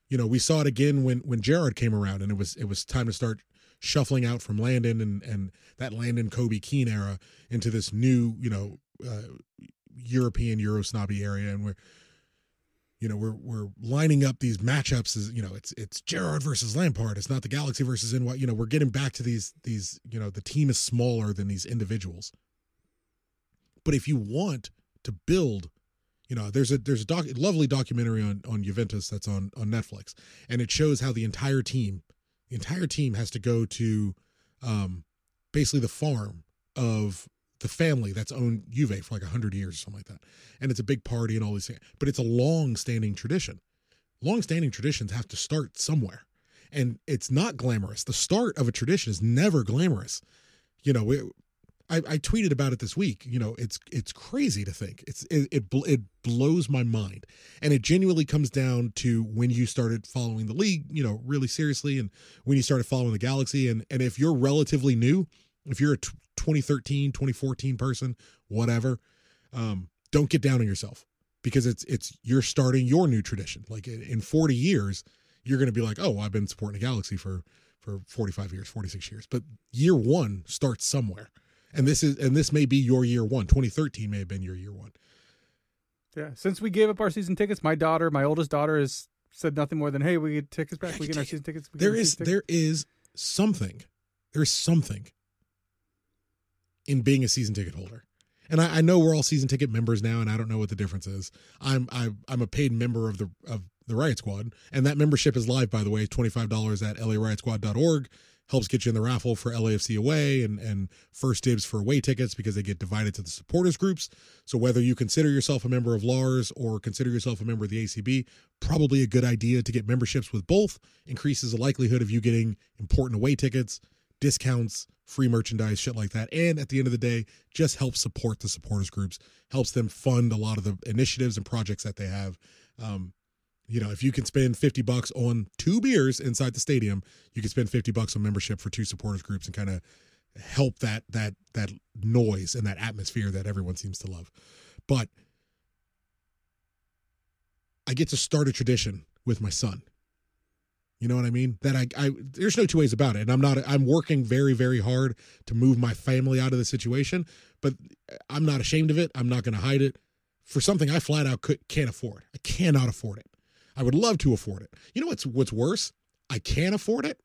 You know, we saw it again when when Gerrard came around, and it was it was time to start shuffling out from Landon and and that Landon Robbie Keane era into this new you know uh, European Euro snobby area, and we're you know we're we're lining up these matchups as you know it's it's Gerrard versus Lampard. It's not the Galaxy versus what you know we're getting back to these these you know the team is smaller than these individuals. But if you want to build, you know, there's a there's a doc, lovely documentary on on Juventus that's on on Netflix, and it shows how the entire team, the entire team has to go to, um, basically the farm of the family that's owned Juve for like hundred years or something like that, and it's a big party and all these things. But it's a long-standing tradition. Long-standing traditions have to start somewhere, and it's not glamorous. The start of a tradition is never glamorous. You know, we, I, I tweeted about it this week. You know, it's it's crazy to think. It's it, it bl- it blows my mind, and it genuinely comes down to when you started following the league. You know, really seriously, and when you started following the Galaxy, and and if you're relatively new, if you're a t- 2013, 2014 person, whatever, um, don't get down on yourself because it's it's you're starting your new tradition. Like in, in 40 years, you're going to be like, oh, I've been supporting the Galaxy for for 45 years, 46 years, but year one starts somewhere and this is and this may be your year one 2013 may have been your year one Yeah. Since we gave up our season tickets, my daughter, my oldest daughter, has said nothing more than, "Hey, we get tickets back. We get our season tickets." There is season there is something there's something in being a season ticket holder and I, I know we're all season ticket members now and i don't know what the difference is i'm I, i'm a paid member of the of the riot squad and that membership is live by the way $25 at lariotsquad.org helps get you in the raffle for lafc away and and first dibs for away tickets because they get divided to the supporters groups. So whether you consider yourself a member of lars or consider yourself a member of the acb probably a good idea to get memberships with both increases the likelihood of you getting important away tickets discounts free merchandise shit like that. And at the end of the day just helps support the supporters groups helps them fund a lot of the initiatives and projects that they have. Um, you know if you can spend 50 bucks on two beers inside the stadium you can spend 50 bucks on membership for two supporters groups and kind of help that that that noise and that atmosphere that everyone seems to love but i get to start a tradition with my son you know what I mean? That I, I, there's no two ways about it. And I'm not, I'm working very, very hard to move my family out of the situation, but I'm not ashamed of it. I'm not going to hide it for something I flat out could, can't afford. I cannot afford it. I would love to afford it. You know what's, what's worse? I can't afford it.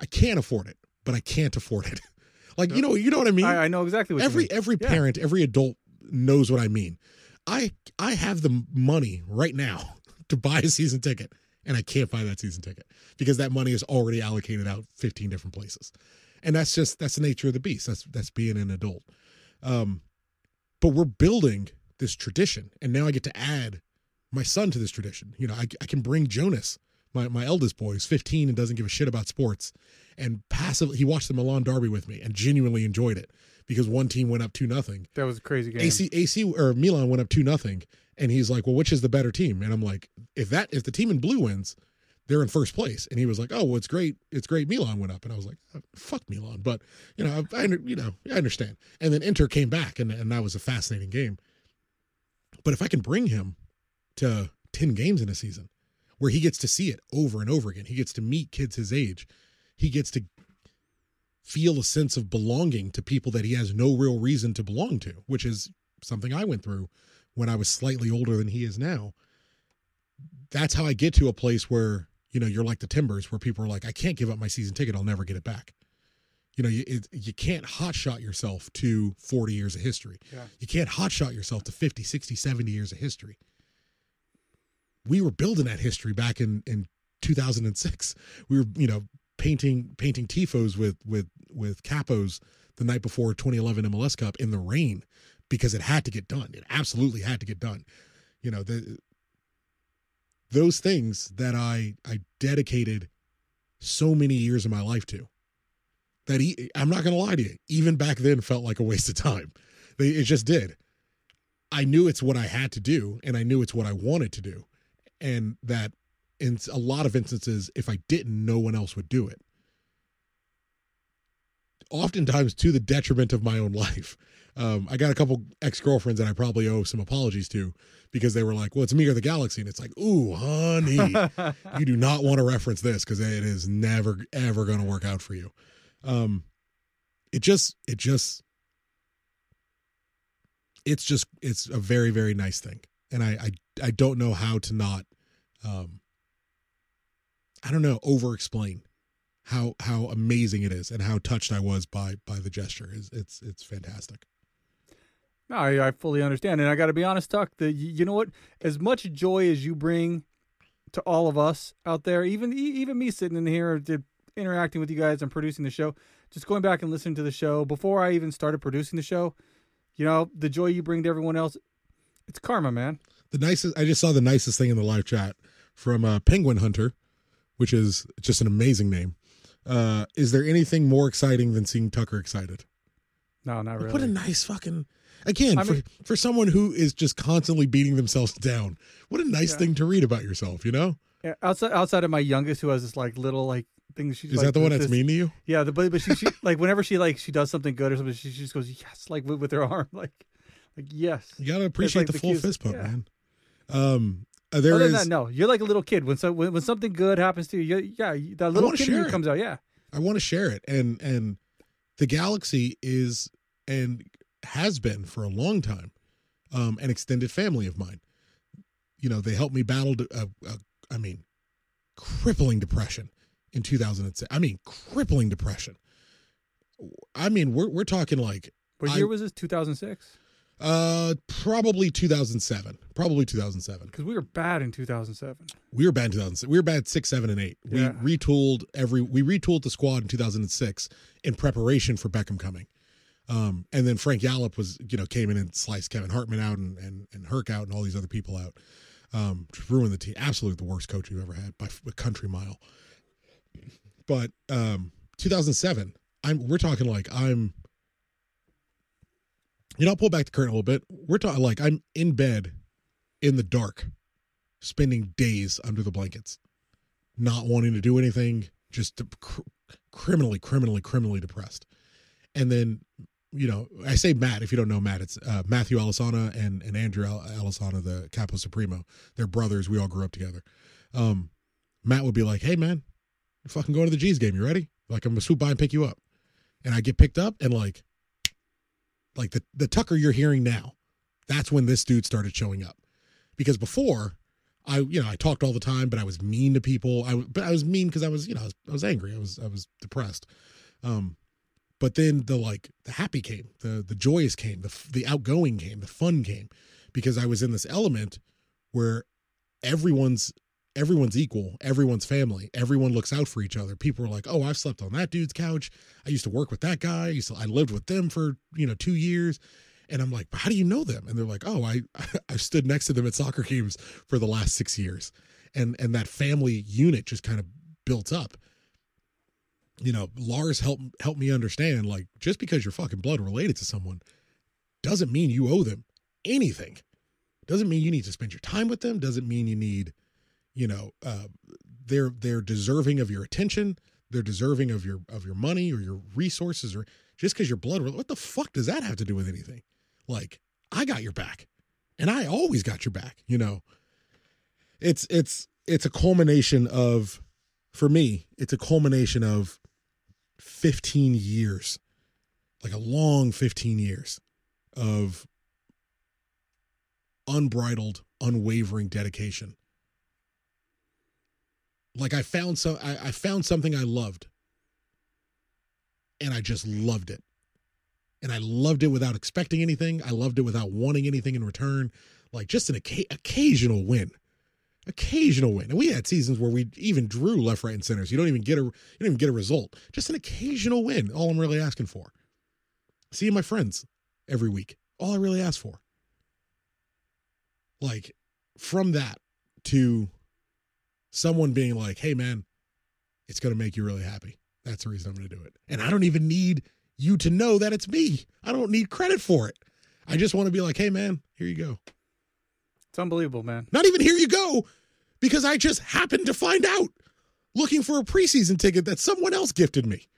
I can't afford it, but I can't afford it. like, you know, you know what I mean? I, I know exactly what every you mean. every Yeah. parent every adult knows what i mean i i have the money right now to buy a season ticket and i can't buy that season ticket because that money is already allocated out 15 different places and that's just that's the nature of the beast that's that's being an adult um but we're building this tradition and now i get to add my son to this tradition you know i, I can bring jonas my, my eldest boy who's 15 and doesn't give a shit about sports and passively he watched the milan derby with me and genuinely enjoyed it because one team went up two nothing. That was a crazy game. AC AC or Milan went up two nothing, and he's like, "Well, which is the better team?" And I'm like, "If that if the team in blue wins, they're in first place." And he was like, "Oh, well, it's great. It's great. Milan went up." And I was like, "Uh, "Fuck Milan," but you know, I, I you know I understand. And then Inter came back, and and that was a fascinating game. But if I can bring him to ten games in a season, where he gets to see it over and over again, he gets to meet kids his age, he gets to feel a sense of belonging to people that he has no real reason to belong to, which is something I went through when I was slightly older than he is now. That's how I get to a place where, you know, you're like the Timbers, where people are like, I can't give up my season ticket. I'll never get it back. You know, you, it, you can't hotshot yourself to 40 years of history. Yeah. You can't hotshot yourself to 50, 60, 70 years of history. We were building that history back in, in 2006. We were, you know, painting painting tifos with with with capos the night before 2011 MLS Cup in the rain because it had to get done. It absolutely had to get done. You know, the those things that I I dedicated so many years of my life to. That he, I'm not going to lie to you, even back then felt like a waste of time. It just did. I knew it's what I had to do, and I knew it's what I wanted to do, and that in a lot of instances, if I didn't, no one else would do it. Oftentimes to the detriment of my own life. Um, I got a couple ex girlfriends that I probably owe some apologies to because they were like, "Well, it's me or the galaxy," and it's like, "Ooh, honey, you do not want to reference this because it is never ever going to work out for you." Um, it just, it just, it's just, it's a very very nice thing, and I I, I don't know how to not. Um, I don't know, over explain how how amazing it is and how touched I was by by the gesture. It's it's, it's fantastic. No, I, I fully understand, and I got to be honest, Tuck. The you know what? As much joy as you bring to all of us out there, even even me sitting in here, interacting with you guys and producing the show, just going back and listening to the show before I even started producing the show, you know, the joy you bring to everyone else, it's karma, man. The nicest I just saw the nicest thing in the live chat from uh, Penguin Hunter, which is just an amazing name. Uh, is there anything more exciting than seeing Tucker excited? No, not really. What a nice fucking again I for mean- for someone who is just constantly beating themselves down. What a nice Yeah. thing to read about yourself, you know? Yeah, outside outside of my youngest, who has this like little like thing. She's Is like, that the one that's this- mean to you? Yeah, the, but but she, she like whenever she like she does something good or something, she, she just goes yes, like with, with her arm, like like yes. You gotta appreciate like the, the full cutest- fist pump, yeah. man. Um, uh, there Other is. than that, no, you're like a little kid when so when, when something good happens to you. you yeah, that little kid in you comes out. Yeah, I want to share it, and and the galaxy is and has been for a long time, um, an extended family of mine. You know, they helped me battle. A, a, I mean, crippling depression in 2006. I mean, crippling depression. I mean, we're we're talking like what I- year was this? 2006. Uh probably 2007, probably 2007. Because we were bad in 2007. we were bad in 2006. We were bad six, seven, and eight. Yeah. We retooled every. We retooled the squad in 2006 in preparation for Beckham coming. Um, and then Frank Yallop was, you know, came in and sliced Kevin Hartman out and and and Herc out and all these other people out. Um, ruined the team. Absolutely the worst coach we've ever had by a country mile. But um, 2007, I'm. We're talking like I'm. You know, I'll pull back the curtain a little bit. We're talking like I'm in bed, in the dark, spending days under the blankets, not wanting to do anything, just cr- criminally, criminally, criminally depressed. And then, you know, I say Matt. If you don't know Matt, it's uh, Matthew Alisana and and Andrew Al- Alisana, the Capo Supremo. They're brothers. We all grew up together. Um, Matt would be like, "Hey, man, fucking going to the G's game. You ready? Like, I'm gonna swoop by and pick you up." And I get picked up, and like, like the the Tucker you're hearing now, that's when this dude started showing up. Because before, I you know I talked all the time, but I was mean to people. I but I was mean because I was you know I was, I was angry. I was I was depressed. Um, but then the like the happy came, the the joyous came, the the outgoing came, the fun came, because I was in this element where everyone's everyone's equal, everyone's family, everyone looks out for each other. People are like, "Oh, I've slept on that dude's couch. I used to work with that guy. I, to, I lived with them for you know two years." And I'm like, "How do you know them?" And they're like, "Oh, I I've stood next to them at soccer games for the last six years," and and that family unit just kind of built up. you know, Lars helped helped me understand like just because you're fucking blood related to someone doesn't mean you owe them anything. Doesn't mean you need to spend your time with them. Doesn't mean you need, you know, uh, they're they're deserving of your attention. They're deserving of your of your money or your resources or just because you're blood. What the fuck does that have to do with anything? Like I got your back, and I always got your back. You know, it's it's it's a culmination of, for me, it's a culmination of 15 years, like a long 15 years of unbridled, unwavering dedication. Like I found some I, I found something I loved. And I just loved it. And I loved it without expecting anything. I loved it without wanting anything in return. Like just an oca- occasional win. Occasional win. And we had seasons where we even drew left, right, and centers. You don't even get a you don't even get a result. Just an occasional win. All I'm really asking for. Seeing my friends every week. All I really ask for. Like from that to someone being like, hey man, it's gonna make you really happy. That's the reason I'm gonna do it. And I don't even need you to know that it's me. I don't need credit for it. I just want to be like, hey man, here you go. It's unbelievable, man. Not even here you go, because I just happened to find out looking for a preseason ticket that someone else gifted me.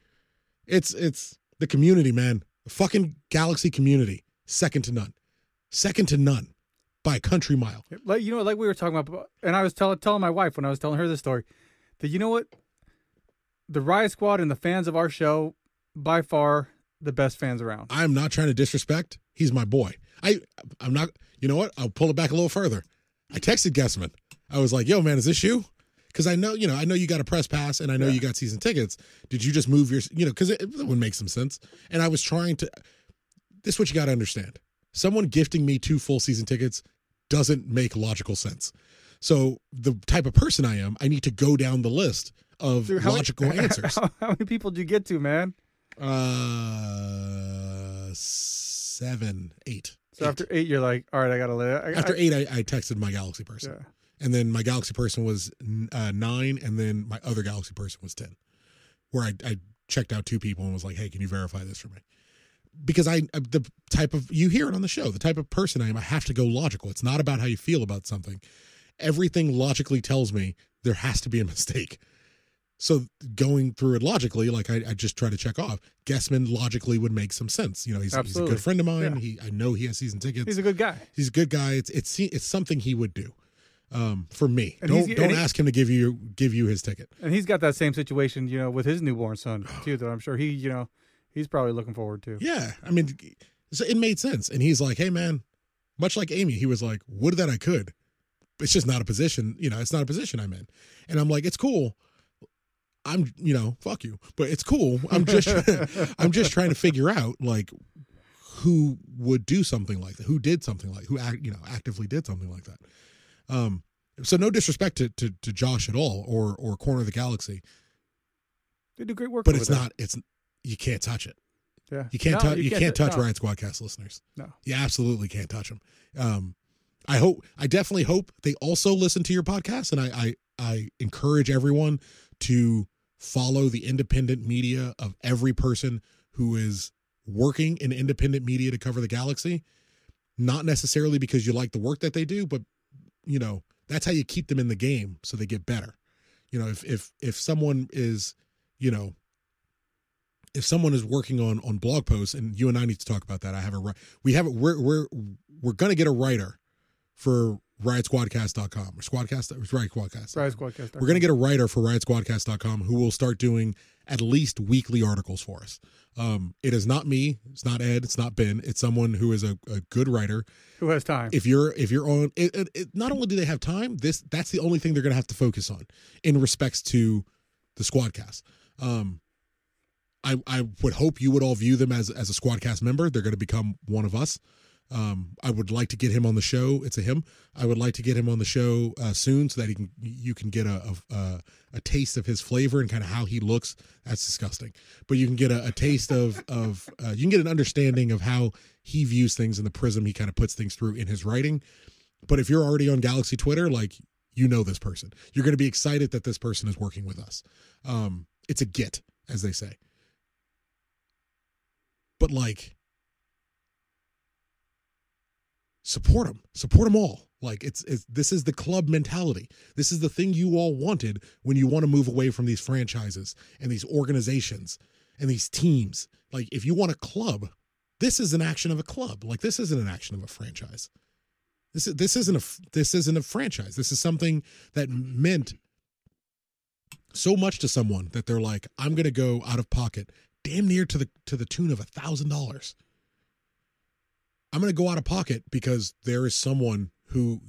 It's it's the community, man. The fucking Galaxy community, second to none, second to none by a country mile. Like you know, like we were talking about, and I was telling telling my wife when I was telling her this story that you know what, the Riot Squad and the fans of our show, by far the best fans around. I'm not trying to disrespect. He's my boy. I I'm not. You know what? I'll pull it back a little further. I texted Guessman. I was like, "Yo, man, is this you?" Because I know, you know, I know you got a press pass, and I know Yeah. you got season tickets. Did you just move your, you know, because it, it would make some sense. And I was trying to. This is what you got to understand. Someone gifting me two full season tickets doesn't make logical sense. So the type of person I am, I need to go down the list of Dude, how many- logical answers. How, how many people did you get to, man? Uh, seven, eight. So Eight. after eight, you're like, all right, I gotta live. I, After eight, I, I texted my Galaxy person, yeah. and then my Galaxy person was uh, nine, and then my other Galaxy person was ten. Where I, I checked out two people and was like, "Hey, can you verify this for me?" Because I the type of you hear it on the show, the type of person I am, I have to go logical. It's not about how you feel about something. Everything logically tells me there has to be a mistake. So going through it logically, like I, I just try to check off. Guessman logically would make some sense. You know, he's, he's a good friend of mine. Yeah. He I know he has season tickets He's a good guy. he's a good guy. It's it's it's something he would do. Um, for me, And don't don't he- ask him to give you give you his ticket. And he's got that same situation, you know, with his newborn son too. That I'm sure he, you know, he's probably looking forward to. Yeah, I mean, so it made sense. And he's like, "Hey, man," much like Amy, he was like, "Would that I could." It's just not a position, you know. It's not a position I'm in, and I'm like, "It's cool." I'm, you know, fuck you, but it's cool. I'm just, I'm just trying to figure out like who would do something like that, who did something like, who act, you know, actively did something like that. Um, so no disrespect to, to, to Josh at all, or or Corner of the Galaxy, They do great work, but it's not. It's you can't touch it. Yeah, You can't No, touch. You, can't, touch no. Riot Squadcast listeners. No. You absolutely can't touch them. Um, I hope. I definitely hope they also listen to your podcast, and I I, I encourage everyone to follow the independent media of every person who is working in independent media to cover the galaxy. Not necessarily because you like the work that they do, but you know that's how you keep them in the game so they get better. You know, if if if someone is, you know, if someone is working on on blog posts, and you and I need to talk about that. I have a we have we're we're we're gonna get a writer for riotsquadcast.com or squadcast or Riot Squadcast. Rise Squadcast. We're gonna get a writer for riotsquadcast.com who will start doing at least weekly articles for us. Um, it is not me, it's not Ed, it's not Ben. It's someone who is a, a good writer who has time. if you're if you're on it, it, it- not only do they have time this that's the only thing they're going to have to focus on in respects to the squadcast um i i would hope you would all view them as as a squadcast member. They're going to become one of us. Um i would like to get him on the show. It's a him. I would like to get him on the show uh, soon so that he can you can get a a, a, a taste of his flavor and kind of how he looks. That's disgusting. But you can get a, a taste of of uh, you can get an understanding of how he views things and the prism he kind of puts things through in his writing. But if you're already on Galaxy Twitter, like you know this person, you're going to be excited that this person is working with us. Um, it's a get as they say. But like, support them, support them all. Like it's, it's this is the club mentality. This is the thing you all wanted when you want to move away from these franchises and these organizations and these teams. Like if you want a club, this is an action of a club. Like this isn't an action of a franchise. This is this isn't a this isn't a franchise. This is something that meant so much to someone that they're like, I'm gonna go out of pocket, damn near to the to the tune of a thousand dollars. I'm gonna go out of pocket because there is someone who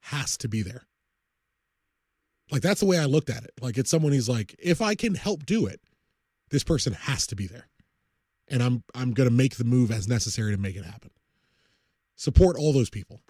has to be there. Like that's the way I looked at it. Like it's someone who's like, if I can help do it, this person has to be there. And I'm I'm gonna make the move as necessary to make it happen. Support all those people.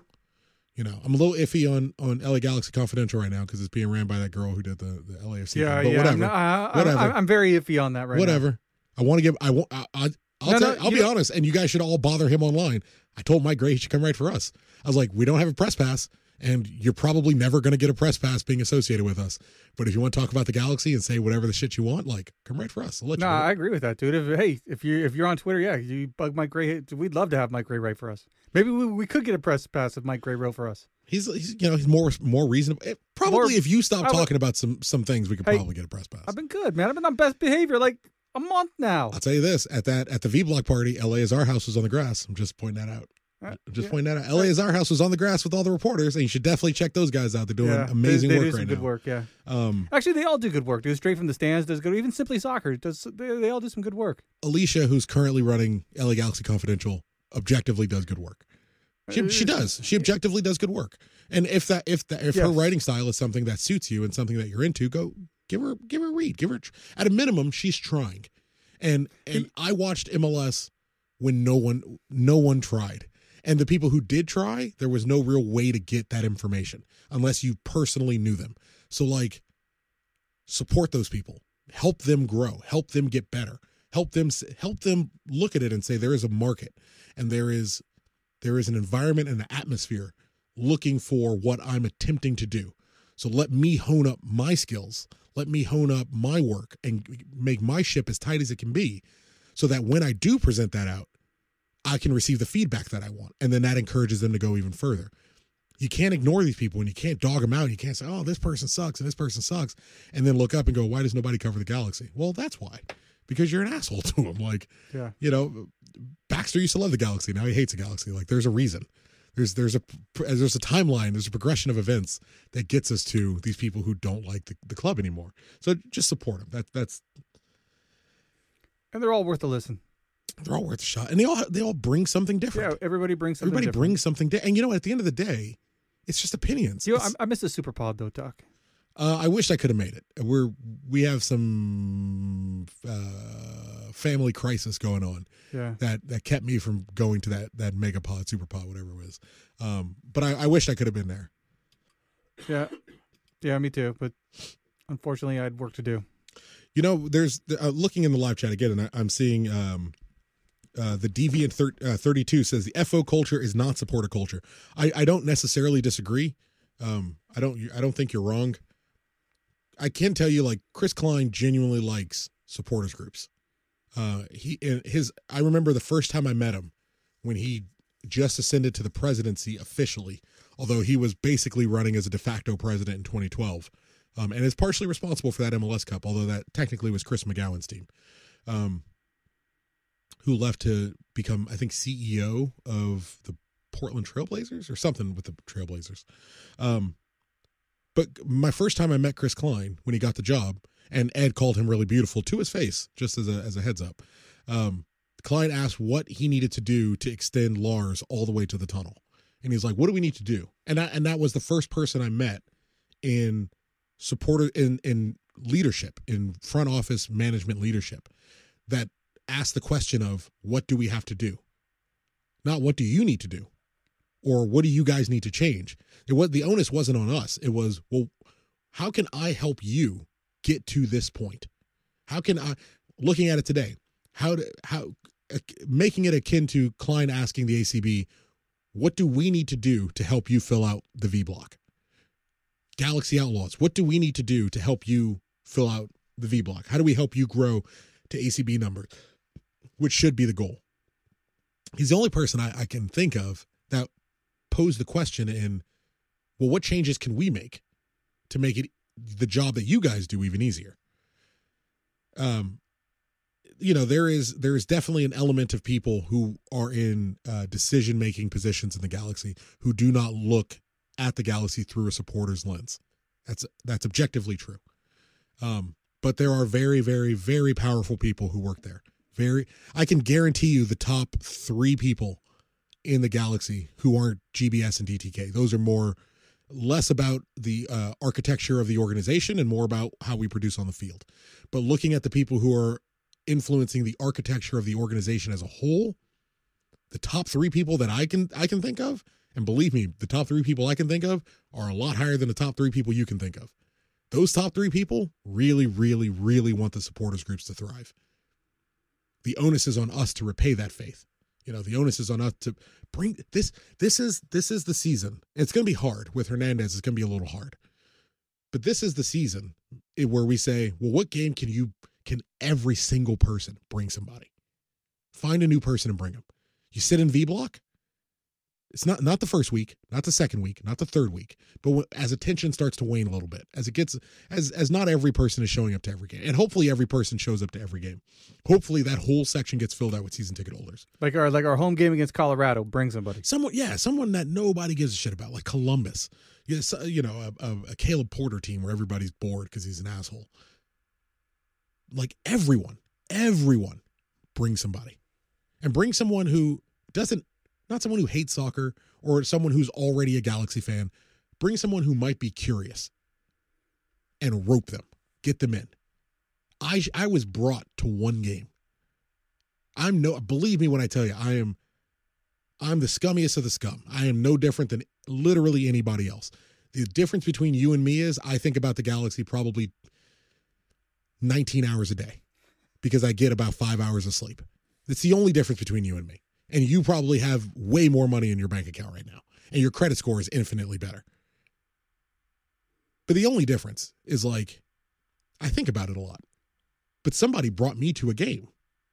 You know, I'm a little iffy on on LA Galaxy Confidential right now because it's being ran by that girl who did the the LAFC. Yeah, thing. But yeah. whatever. I'm, not- I, Whatever. I'm very iffy on that right now. whatever. now. I want to give. I want. I, I, I'll No, tell, no, I'll be don't- honest, and you guys should all bother him online. I told Mike Gray he should come write for us. I was like, we don't have a press pass, and you're probably never going to get a press pass being associated with us. But if you want to talk about the Galaxy and say whatever the shit you want, like, come write for us. I'll let No, you. know. I agree with that, dude. If, hey, if you if you're on Twitter, yeah, you bug Mike Gray. We'd love to have Mike Gray write for us. Maybe we, we could get a press pass if Mike Gray wrote for us. he's, he's you know he's more more reasonable. Eh, Probably More- if you stop would- talking about some some things, we could probably get a press pass. I've been good, man. I've been on best behavior like a month now. I'll tell you this: at that at the V Block party, LA is our house was on the grass. I'm just pointing that out. Uh, I'm just yeah. pointing that out. LA is our house was on the grass with all the reporters, and you should definitely check those guys out. They're doing Yeah, amazing they, they work do some right good now. work, yeah. Um, Actually, they all do good work. Do straight from the stands does good. Even Simply Soccer does. They, they all do some good work. Alicia, who's currently running LA Galaxy Confidential, objectively does good work. She she does. She objectively does good work. And if that if that if her writing style is something that suits you and something that you're into, go give her give her a read. Give her at a minimum, she's trying. And and I watched MLS when no one no one tried. And the people who did try, there was no real way to get that information unless you personally knew them. So like support those people. Help them grow. Help them get better. Help them help them look at it and say there is a market and there is there is an environment and an atmosphere looking for what I'm attempting to do. So let me hone up my skills. Let me hone up my work and make my ship as tight as it can be so that when I do present that out, I can receive the feedback that I want. And then that encourages them to go even further. You can't ignore these people and you can't dog them out. You can't say, oh, this person sucks and this person sucks. And then look up and go, why does nobody cover the galaxy? Well, that's why. Because you're an asshole to them. Like, Yeah. you know, Baxter used to love the galaxy. Now he hates the galaxy. Like, there's a reason. There's there's a there's a timeline. There's a progression of events that gets us to these people who don't like the, the club anymore. So just support them. That that's And they're all worth a listen. they're all worth a shot, and they all they all bring something different. Yeah, everybody brings something Everybody different. brings something, di- and you know, at the end of the day, it's just opinions. You know, I, I miss the Super Pod though, Doc. Uh, I wish I could have made it. We're we have some uh, family crisis going on Yeah. that that kept me from going to that that mega pod, super pod, whatever it was. Um, but I, I wish I could have been there. Yeah. Yeah, me too. But unfortunately, I had work to do. You know, there's uh, looking in the live chat again, and I, I'm seeing um, uh, the deviant thir- uh, 32 says the FO culture is not supporter culture. I, I don't necessarily disagree. Um, I don't I don't think you're wrong. I can tell you, like Chris Klein genuinely likes supporters groups. Uh, he in his I remember the first time I met him when he just ascended to the presidency officially, although he was basically running as a de facto president in 2012 um, and is partially responsible for that MLS Cup, although that technically was Chris McGowan's team, um, who left to become, I think, CEO of the Portland Trailblazers or something with the Trailblazers. Um, but my first time I met Chris Klein when he got the job, and Ed called him really beautiful to his face, just as a as a heads up. Um, asked what he needed to do to extend Lars all the way to the tunnel, and he's like, "What do we need to do?" And I, and that was the first person I met in supporter in in leadership in front office management leadership that asked the question of what do we have to do? Not what do you need to do? Or what do you guys need to change? It was the onus wasn't on us. It was well how can i help you get to this point how can i looking at it today how to how making it akin to klein asking the acb what do we need to do to help you fill out the v block Galaxy Outlaws. What do we need to do to help you fill out the V block? How do we help you grow to ACB numbers, which should be the goal? He's the only person I, I can think of that posed the question in, well, what changes can we make to make it the job that you guys do even easier? Um, you know there is there is definitely an element of people who are in uh, decision making positions in the galaxy who do not look at the galaxy through a supporter's lens. That's that's objectively true. Um, but there are very very very powerful people who work there. Very i can guarantee you the top three people in the galaxy who aren't gbs and dtk those are more less about the uh, architecture of the organization and more about how we produce on the field. But looking at the people who are influencing the architecture of the organization as a whole the top three people that i can i can think of and believe me the top three people i can think of are a lot higher than the top three people you can think of. Those top three people really really really want the supporters groups to thrive. The onus is on us to repay that faith you know the onus is on us to bring this this is this is the season it's going to be hard with hernandez it's going to be a little hard but this is the season eh, where we say well what game can you can every single person bring somebody? Find a new person and bring them. You sit in V block. It's not not the first week, not the second week, not the third week, but as attention starts to wane a little bit, as it gets as as not every person is showing up to every game, and hopefully every person shows up to every game. Hopefully that whole section gets filled out with season ticket holders. Like our like our home game against Colorado, bring somebody. Someone, yeah, someone that nobody gives a shit about, like Columbus. Yes, you know, a, a, a Caleb Porter team where everybody's bored because he's an asshole like everyone, everyone bring somebody and bring someone who doesn't, not someone who hates soccer or someone who's already a Galaxy fan. Bring someone who might be curious and rope them, get them in. I, I was brought to one game. I'm no, believe me when I tell you, I am, I'm the scummiest of the scum. I am no different than literally anybody else. The difference between you and me is I think about the Galaxy probably 19 hours a day because I get about five hours of sleep. It's the only difference between you and me. And you probably have way more money in your bank account right now, and your credit score is infinitely better. But the only difference is like, I think about it a lot. But somebody brought me to a game.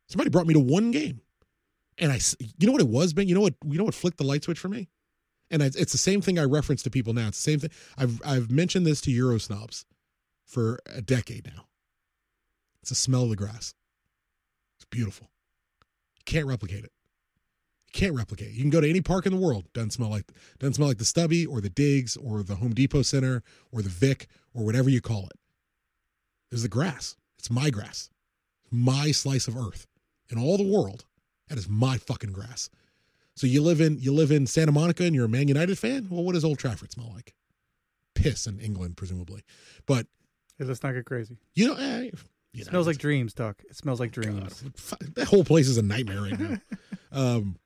Somebody brought me to one game. And I, you know what it was, Ben? You know what? You know what flicked the light switch for me? And it's the same thing I reference to people now. It's the same thing. I've I've mentioned this to Euro snobs for a decade now. It's the smell of the grass. It's beautiful. You can't replicate it. Can't replicate. You can go to any park in the world. Doesn't smell like doesn't smell like the Stubby or the Digs or the Home Depot Center or the Vic or whatever you call it. It's the grass. It's my grass. My slice of earth. In all the world, that is my fucking grass. So you live in you live in Santa Monica and you're a Man United fan? Well, what does Old Trafford smell like? Piss in England, presumably. But hey, let's not get crazy. You know, eh, you it smells like dreams, Duck. It smells like dreams. God, that whole place is a nightmare right now. um,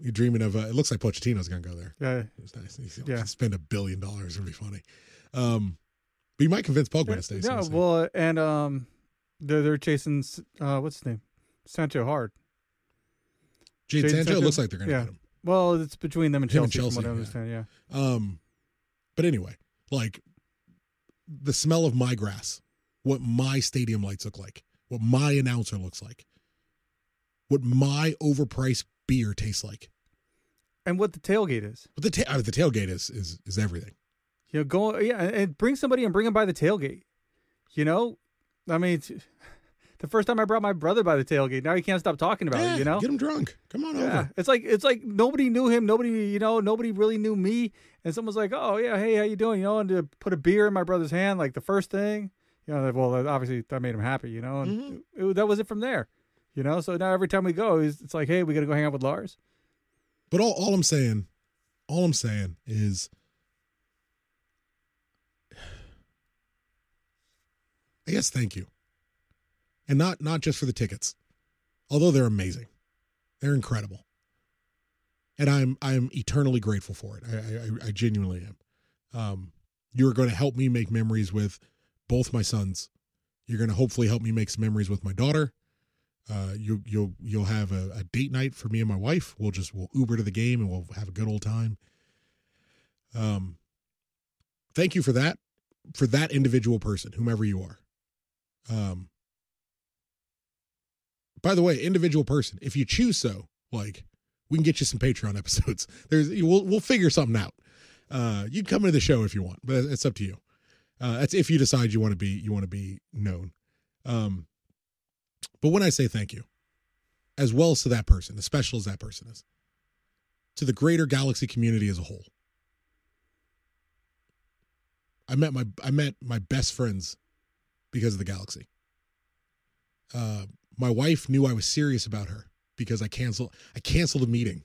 you're dreaming of. Uh, it looks like Pochettino's gonna go there. Yeah, it's nice. He's, yeah, spend a billion dollars. It'd be funny. Um, but you might convince Pogba to stay. Yeah, well, and um, they're they're chasing. Uh, what's his name? Sancho hard. Jade Sancho, Sancho, looks like they're gonna yeah. get him. Well, it's between them and him Chelsea. And Chelsea from what I understand. Yeah. yeah. Um, but anyway, like the smell of my grass what my stadium lights look like, what my announcer looks like, what my overpriced beer tastes like, and what the tailgate is. But the ta- uh, the tailgate is is is everything. You know, go yeah, and bring somebody and bring them by the tailgate. You know, I mean, the first time I brought my brother by the tailgate, now he can't stop talking about yeah, it. You know, get him drunk. Come on yeah. over. It's like it's like nobody knew him. Nobody, you know, nobody really knew me. And someone's like, "Oh yeah, hey, how you doing?" You know, and to put a beer in my brother's hand, like the first thing you know, well, obviously that made him happy, you know, and mm-hmm. it, it, that was it from there, you know. So now every time we go, it's like, hey, we got to go hang out with Lars. But all, all I'm saying, all I'm saying is, I guess thank you, and not not just for the tickets, although they're amazing, they're incredible, and I'm I'm eternally grateful for it. I I, I genuinely am. Um, you're going to help me make memories with both my sons. You're going to hopefully help me make some memories with my daughter. Uh, you, you'll you'll have a, a, date night for me and my wife. We'll just we'll Uber to the game and we'll have a good old time. Um, thank you for that, for that individual person, whomever you are. Um, by the way, individual person, if you choose so, like we can get you some Patreon episodes. There's we'll we'll figure something out. Uh, you can come into the show if you want, but it's up to you. Uh, that's if you decide you want to be you want to be known. Um, but when I say thank you, as well as to that person, as special as that person is, to the greater galaxy community as a whole. I met my I met my best friends because of the galaxy. Uh, my wife knew I was serious about her because I canceled I canceled a meeting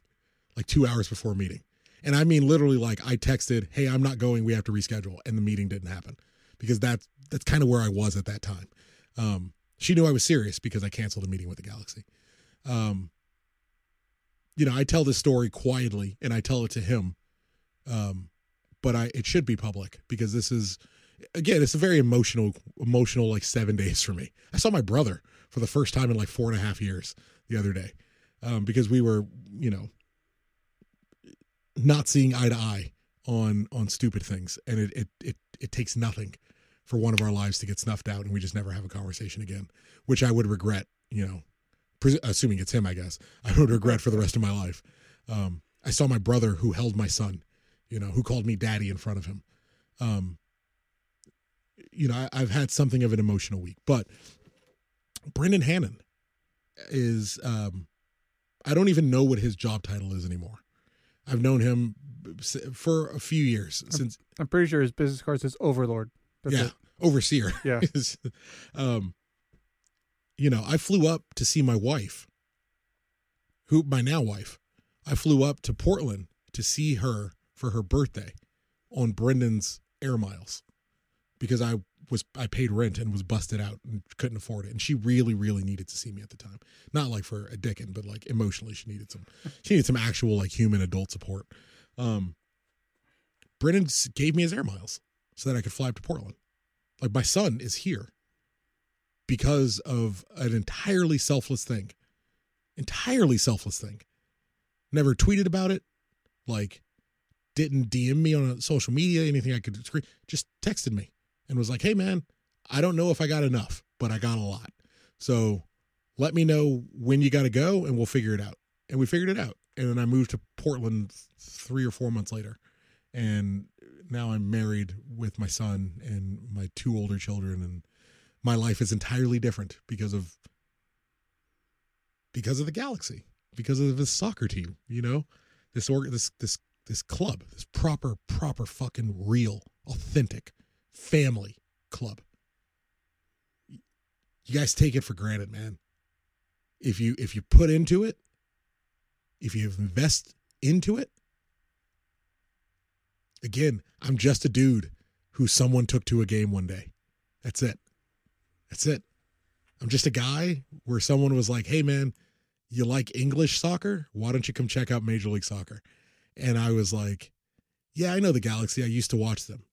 like two hours before a meeting. And I mean literally like I texted, Hey, I'm not going, we have to reschedule, and the meeting didn't happen. Because that's that's kind of where I was at that time. Um, she knew I was serious because I canceled a meeting with the Galaxy. Um, you know, I tell this story quietly and I tell it to him. Um, but I it should be public because this is again, it's a very emotional, emotional like seven days for me. I saw my brother for the first time in like four and a half years the other day um, because we were, you know, not seeing eye to eye on on stupid things, and it it it it takes nothing for one of our lives to get snuffed out, and we just never have a conversation again, which I would regret, you know, pres- assuming it's him, I guess I would regret for the rest of my life. Um, I saw my brother who held my son, you know, who called me daddy in front of him. Um, you know, I, have had something of an emotional week, but Brendan Hannon is, um, I don't even know what his job title is anymore. I've known him for a few years I'm, since. I'm pretty sure his business card says Overlord. That's yeah, it. overseer. Yeah. um, you know, I flew up to see my wife, who my now wife. I flew up to Portland to see her for her birthday on Brendan's air miles because I was I paid rent and was busted out and couldn't afford it. And she really, really needed to see me at the time. Not like for a dickin', but like emotionally, she needed some she needed some actual like human adult support. Um Brendan gave me his air miles so that I could fly up to Portland. Like my son is here because of an entirely selfless thing. Entirely selfless thing. Never tweeted about it. Like didn't DM me on social media, anything I could screen, just texted me and was like, hey, man, I don't know if I got enough, but I got a lot. So let me know when you got to go and we'll figure it out. And we figured it out. And then I moved to Portland three or four months later. And now I'm married with my son and my two older children. And my life is entirely different because of because of the galaxy because of this soccer team you know this org this this this club this proper proper fucking real authentic family club. You guys take it for granted, man. If you if you put into it, if you invest into it, again, I'm just a dude who someone took to a game one day. That's it. That's it. I'm just a guy where someone was like, "Hey man, you like English soccer? Why don't you come check out Major League Soccer?" And I was like, "Yeah, I know the Galaxy. I used to watch them."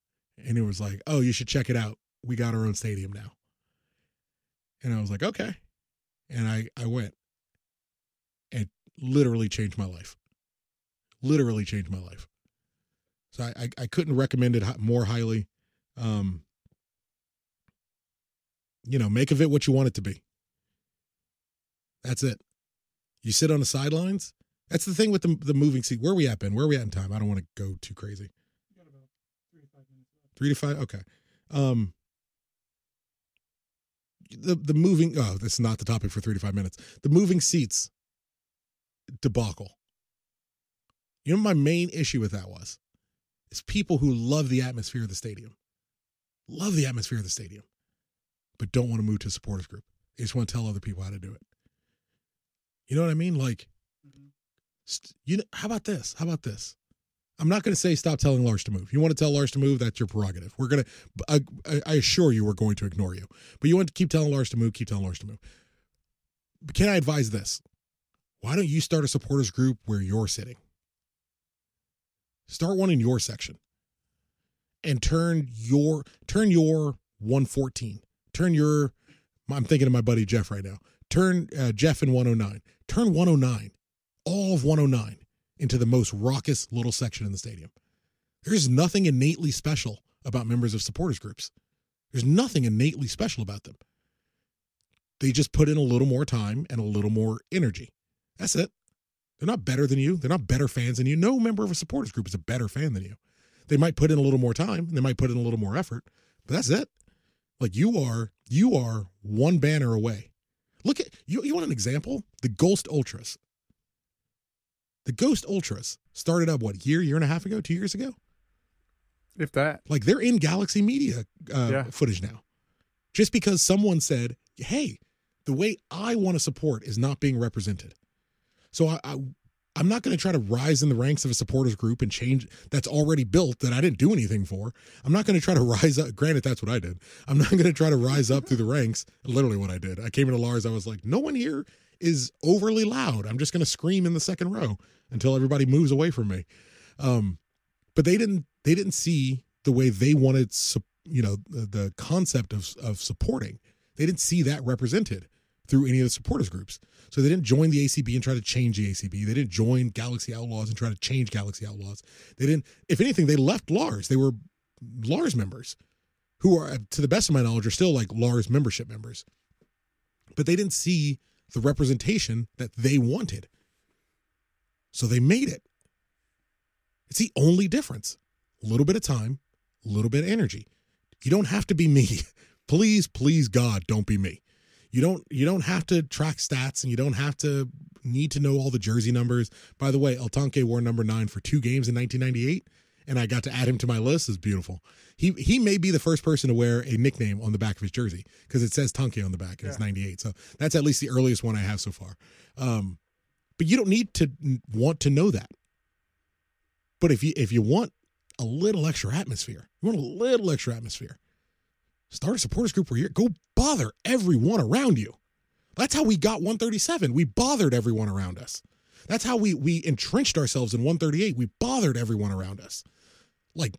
and it was like, "Oh, you should check it out. We got our own stadium now." And I was like, "Okay," and I I went. and literally changed my life. Literally changed my life. So I I, couldn't recommend it more highly. Um, you know, make of it what you want it to be. That's it. You sit on the sidelines. That's the thing with the the moving seat. Where are we at, Ben? Where are we at in time? I don't want to go too crazy. Three to five. Okay. Um, the the moving. Oh, that's not the topic for three to five minutes. The moving seats debacle. You know, my main issue with that was is people who love the atmosphere of the stadium, love the atmosphere of the stadium, but don't want to move to a supporters group. They just want to tell other people how to do it. You know what I mean? Like, mm-hmm. you know, how about this? How about this? I'm not going to say stop telling Lars to move. You want to tell Lars to move, that's your prerogative. We're going to, I, I assure you, we're going to ignore you. But you want to keep telling Lars to move, keep telling Lars to move. But can I advise this? Why don't you start a supporters group where you're sitting? Start one in your section and turn your turn your 114 turn your i'm thinking of my buddy jeff right now turn uh, jeff in 109 turn 109 all of 109 into the most raucous little section in the stadium. There's nothing innately special about members of supporters groups. There's nothing innately special about them. They just put in a little more time and a little more energy. That's it. They're not better than you. They're not better fans than you. No member of a supporters group is a better fan than you. They might put in a little more time. They might put in a little more effort, but that's it. Like you are, you are one banner away. Look at you. You want an example? The Ghost Ultras. The Ghost Ultras started up what year, year and a half ago, two years ago. If that. Like they're in Galaxy Media uh, Yeah. footage now, just because someone said, "Hey, the way I want to support is not being represented." So I, I I'm not going to try to rise in the ranks of a supporters group and change that's already built that I didn't do anything for. I'm not going to try to rise up. Granted, that's what I did. I'm not going to try to rise up through the ranks. Literally, what I did. I came into Lars. I was like, no one here is overly loud. I'm just going to scream in the second row until everybody moves away from me. Um, but they didn't. They didn't see the way they wanted. You know, the, the concept of of supporting. They didn't see that represented through any of the supporters groups. So they didn't join the ACB and try to change the ACB. They didn't join Galaxy Outlaws and try to change Galaxy Outlaws. They didn't. If anything, they left Lars. They were Lars members, who are, to the best of my knowledge, are still like Lars membership members. But they didn't see the representation that they wanted. So they made it. It's the only difference. A little bit of time, a little bit of energy. You don't have to be me. Please, please, God, don't be me. You don't you don't have to track stats and you don't have to need to know all the jersey numbers. By the way, El Tanque wore number nine for two games in 1998, and I got to add him to my list. Is beautiful. He he may be the first person to wear a nickname on the back of his jersey because it says Tanque on the back and it's 98. So that's at least the earliest one I have so far. Um, but you don't need to want to know that. But if you if you want a little extra atmosphere, you want a little extra atmosphere, start a supporters group where you're go bother everyone around you. That's how we got 137. We bothered everyone around us. That's how we we entrenched ourselves in 138. We bothered everyone around us. Like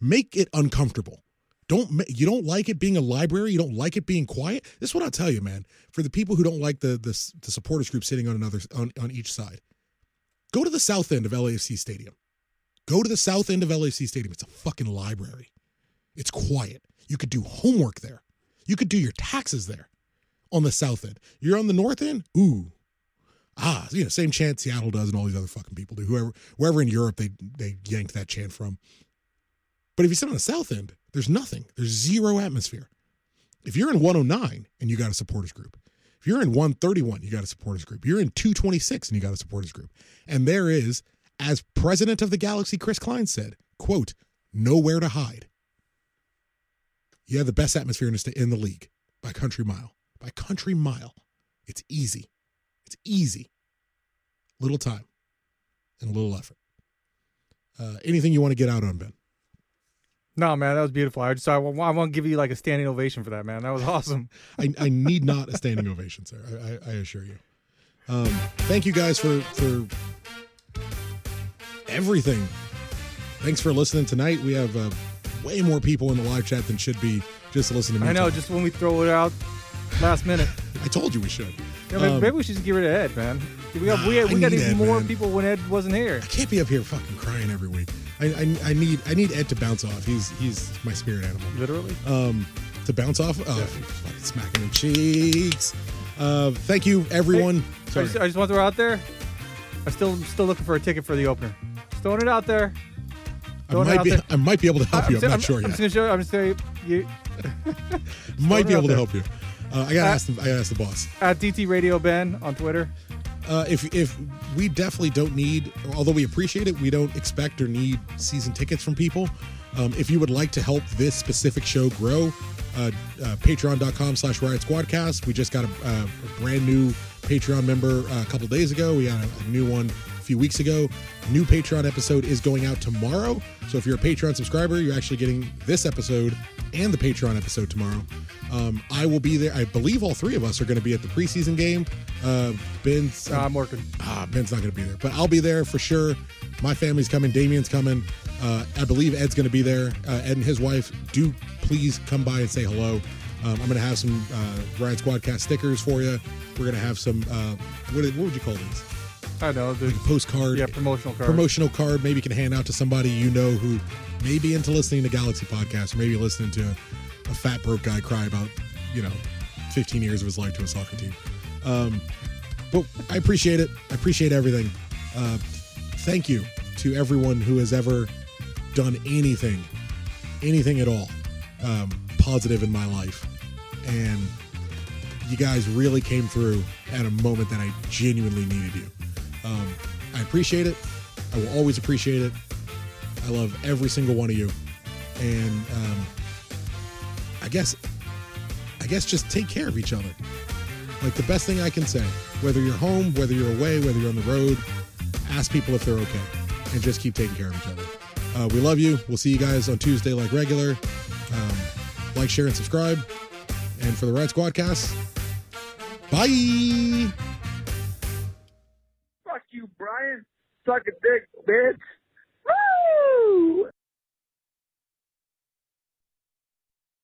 make it uncomfortable. Don't you don't like it being a library? You don't like it being quiet? This is what I'll tell you, man. For the people who don't like the the, the supporters group sitting on another on, on each side, go to the south end of LAFC Stadium. Go to the south end of LAFC Stadium. It's a fucking library. It's quiet. You could do homework there. You could do your taxes there on the south end. You're on the north end? Ooh. Ah, you know, same chant Seattle does and all these other fucking people do. Whoever wherever in Europe they they yanked that chant from. But if you sit on the south end, there's nothing. There's zero atmosphere. If you're in 109 and you got a supporters group, if you're in 131, you got a supporters group. You're in 226 and you got a supporters group. And there is, as president of the Galaxy, Chris Klein said, quote, nowhere to hide. You have the best atmosphere in the, in the league by country mile. By country mile. It's easy. It's easy. Little time and a little effort. Uh, anything you want to get out on, Ben? No, man, that was beautiful. I just I want, I want to give you like a standing ovation for that, man. That was awesome. I, I need not a standing ovation, sir. I, I, I assure you. Um, thank you guys for for everything. Thanks for listening tonight. We have uh, way more people in the live chat than should be just listen to me. I know. talk. Just when we throw it out last minute, I told you we should. yeah, maybe, Um, maybe we should just get rid of Ed, man. We got we, we got even Ed, more man. people when Ed wasn't here. I can't be up here fucking crying every week. I, I, I need I need Ed to bounce off. He's he's my spirit animal. Literally. um, to bounce off. Oh, fucking smacking in cheeks. Uh, thank you, everyone. I just, I just want to throw out there. I'm still still looking for a ticket for the opener. Just throwing it out there. I might be. I might be able to help you. I'm, just- not sure I'm yet. just show. I'm just saying you might be able to help you. Uh, I gotta Uh, ask. The, I gotta ask the boss. at DT Radio Ben on Twitter. Uh, if if we definitely don't need, although we appreciate it, we don't expect or need season tickets from people. Um, if you would like to help this specific show grow, uh, uh, patreon.com slash riot squadcast. We just got a, uh, a brand new Patreon member uh, a couple days ago. We got a, a new one few weeks ago. New Patreon episode is going out tomorrow. So if you're a Patreon subscriber, you're actually getting this episode and the Patreon episode tomorrow. Um, I will be there. I believe all three of us are going to be at the preseason game. Uh, Ben's Uh, I'm working. ah, Ben's not going to be there, but I'll be there for sure. My family's coming. Damien's coming. Uh, I believe Ed's going to be there. Uh, Ed and his wife. Do please come by and say hello. Um, I'm going to have some uh, Riot Squadcast stickers for you. We're going to have some. Uh, what, what would you call these? I know. The, Like a postcard. yeah, promotional card. Promotional card. Maybe you can hand out to somebody you know who may be into listening to Galaxy Podcast, or maybe listening to a fat broke guy cry about, you know, 15 years of his life to a soccer team. Um, but I appreciate it. I appreciate everything. Uh, thank you to everyone who has ever done anything, anything at all, um, positive in my life. And you guys really came through at a moment that I genuinely needed you. Um, I appreciate it. I will always appreciate it. I love every single one of you. And um, I guess, I guess just take care of each other. Like the best thing I can say, whether you're home, whether you're away, whether you're on the road, ask people if they're okay and just keep taking care of each other. Uh, we love you. We'll see you guys on Tuesday like regular. Um, like, share, and subscribe. And for the Riot Squadcast, bye. Brian. Suck a dick, bitch. Woo!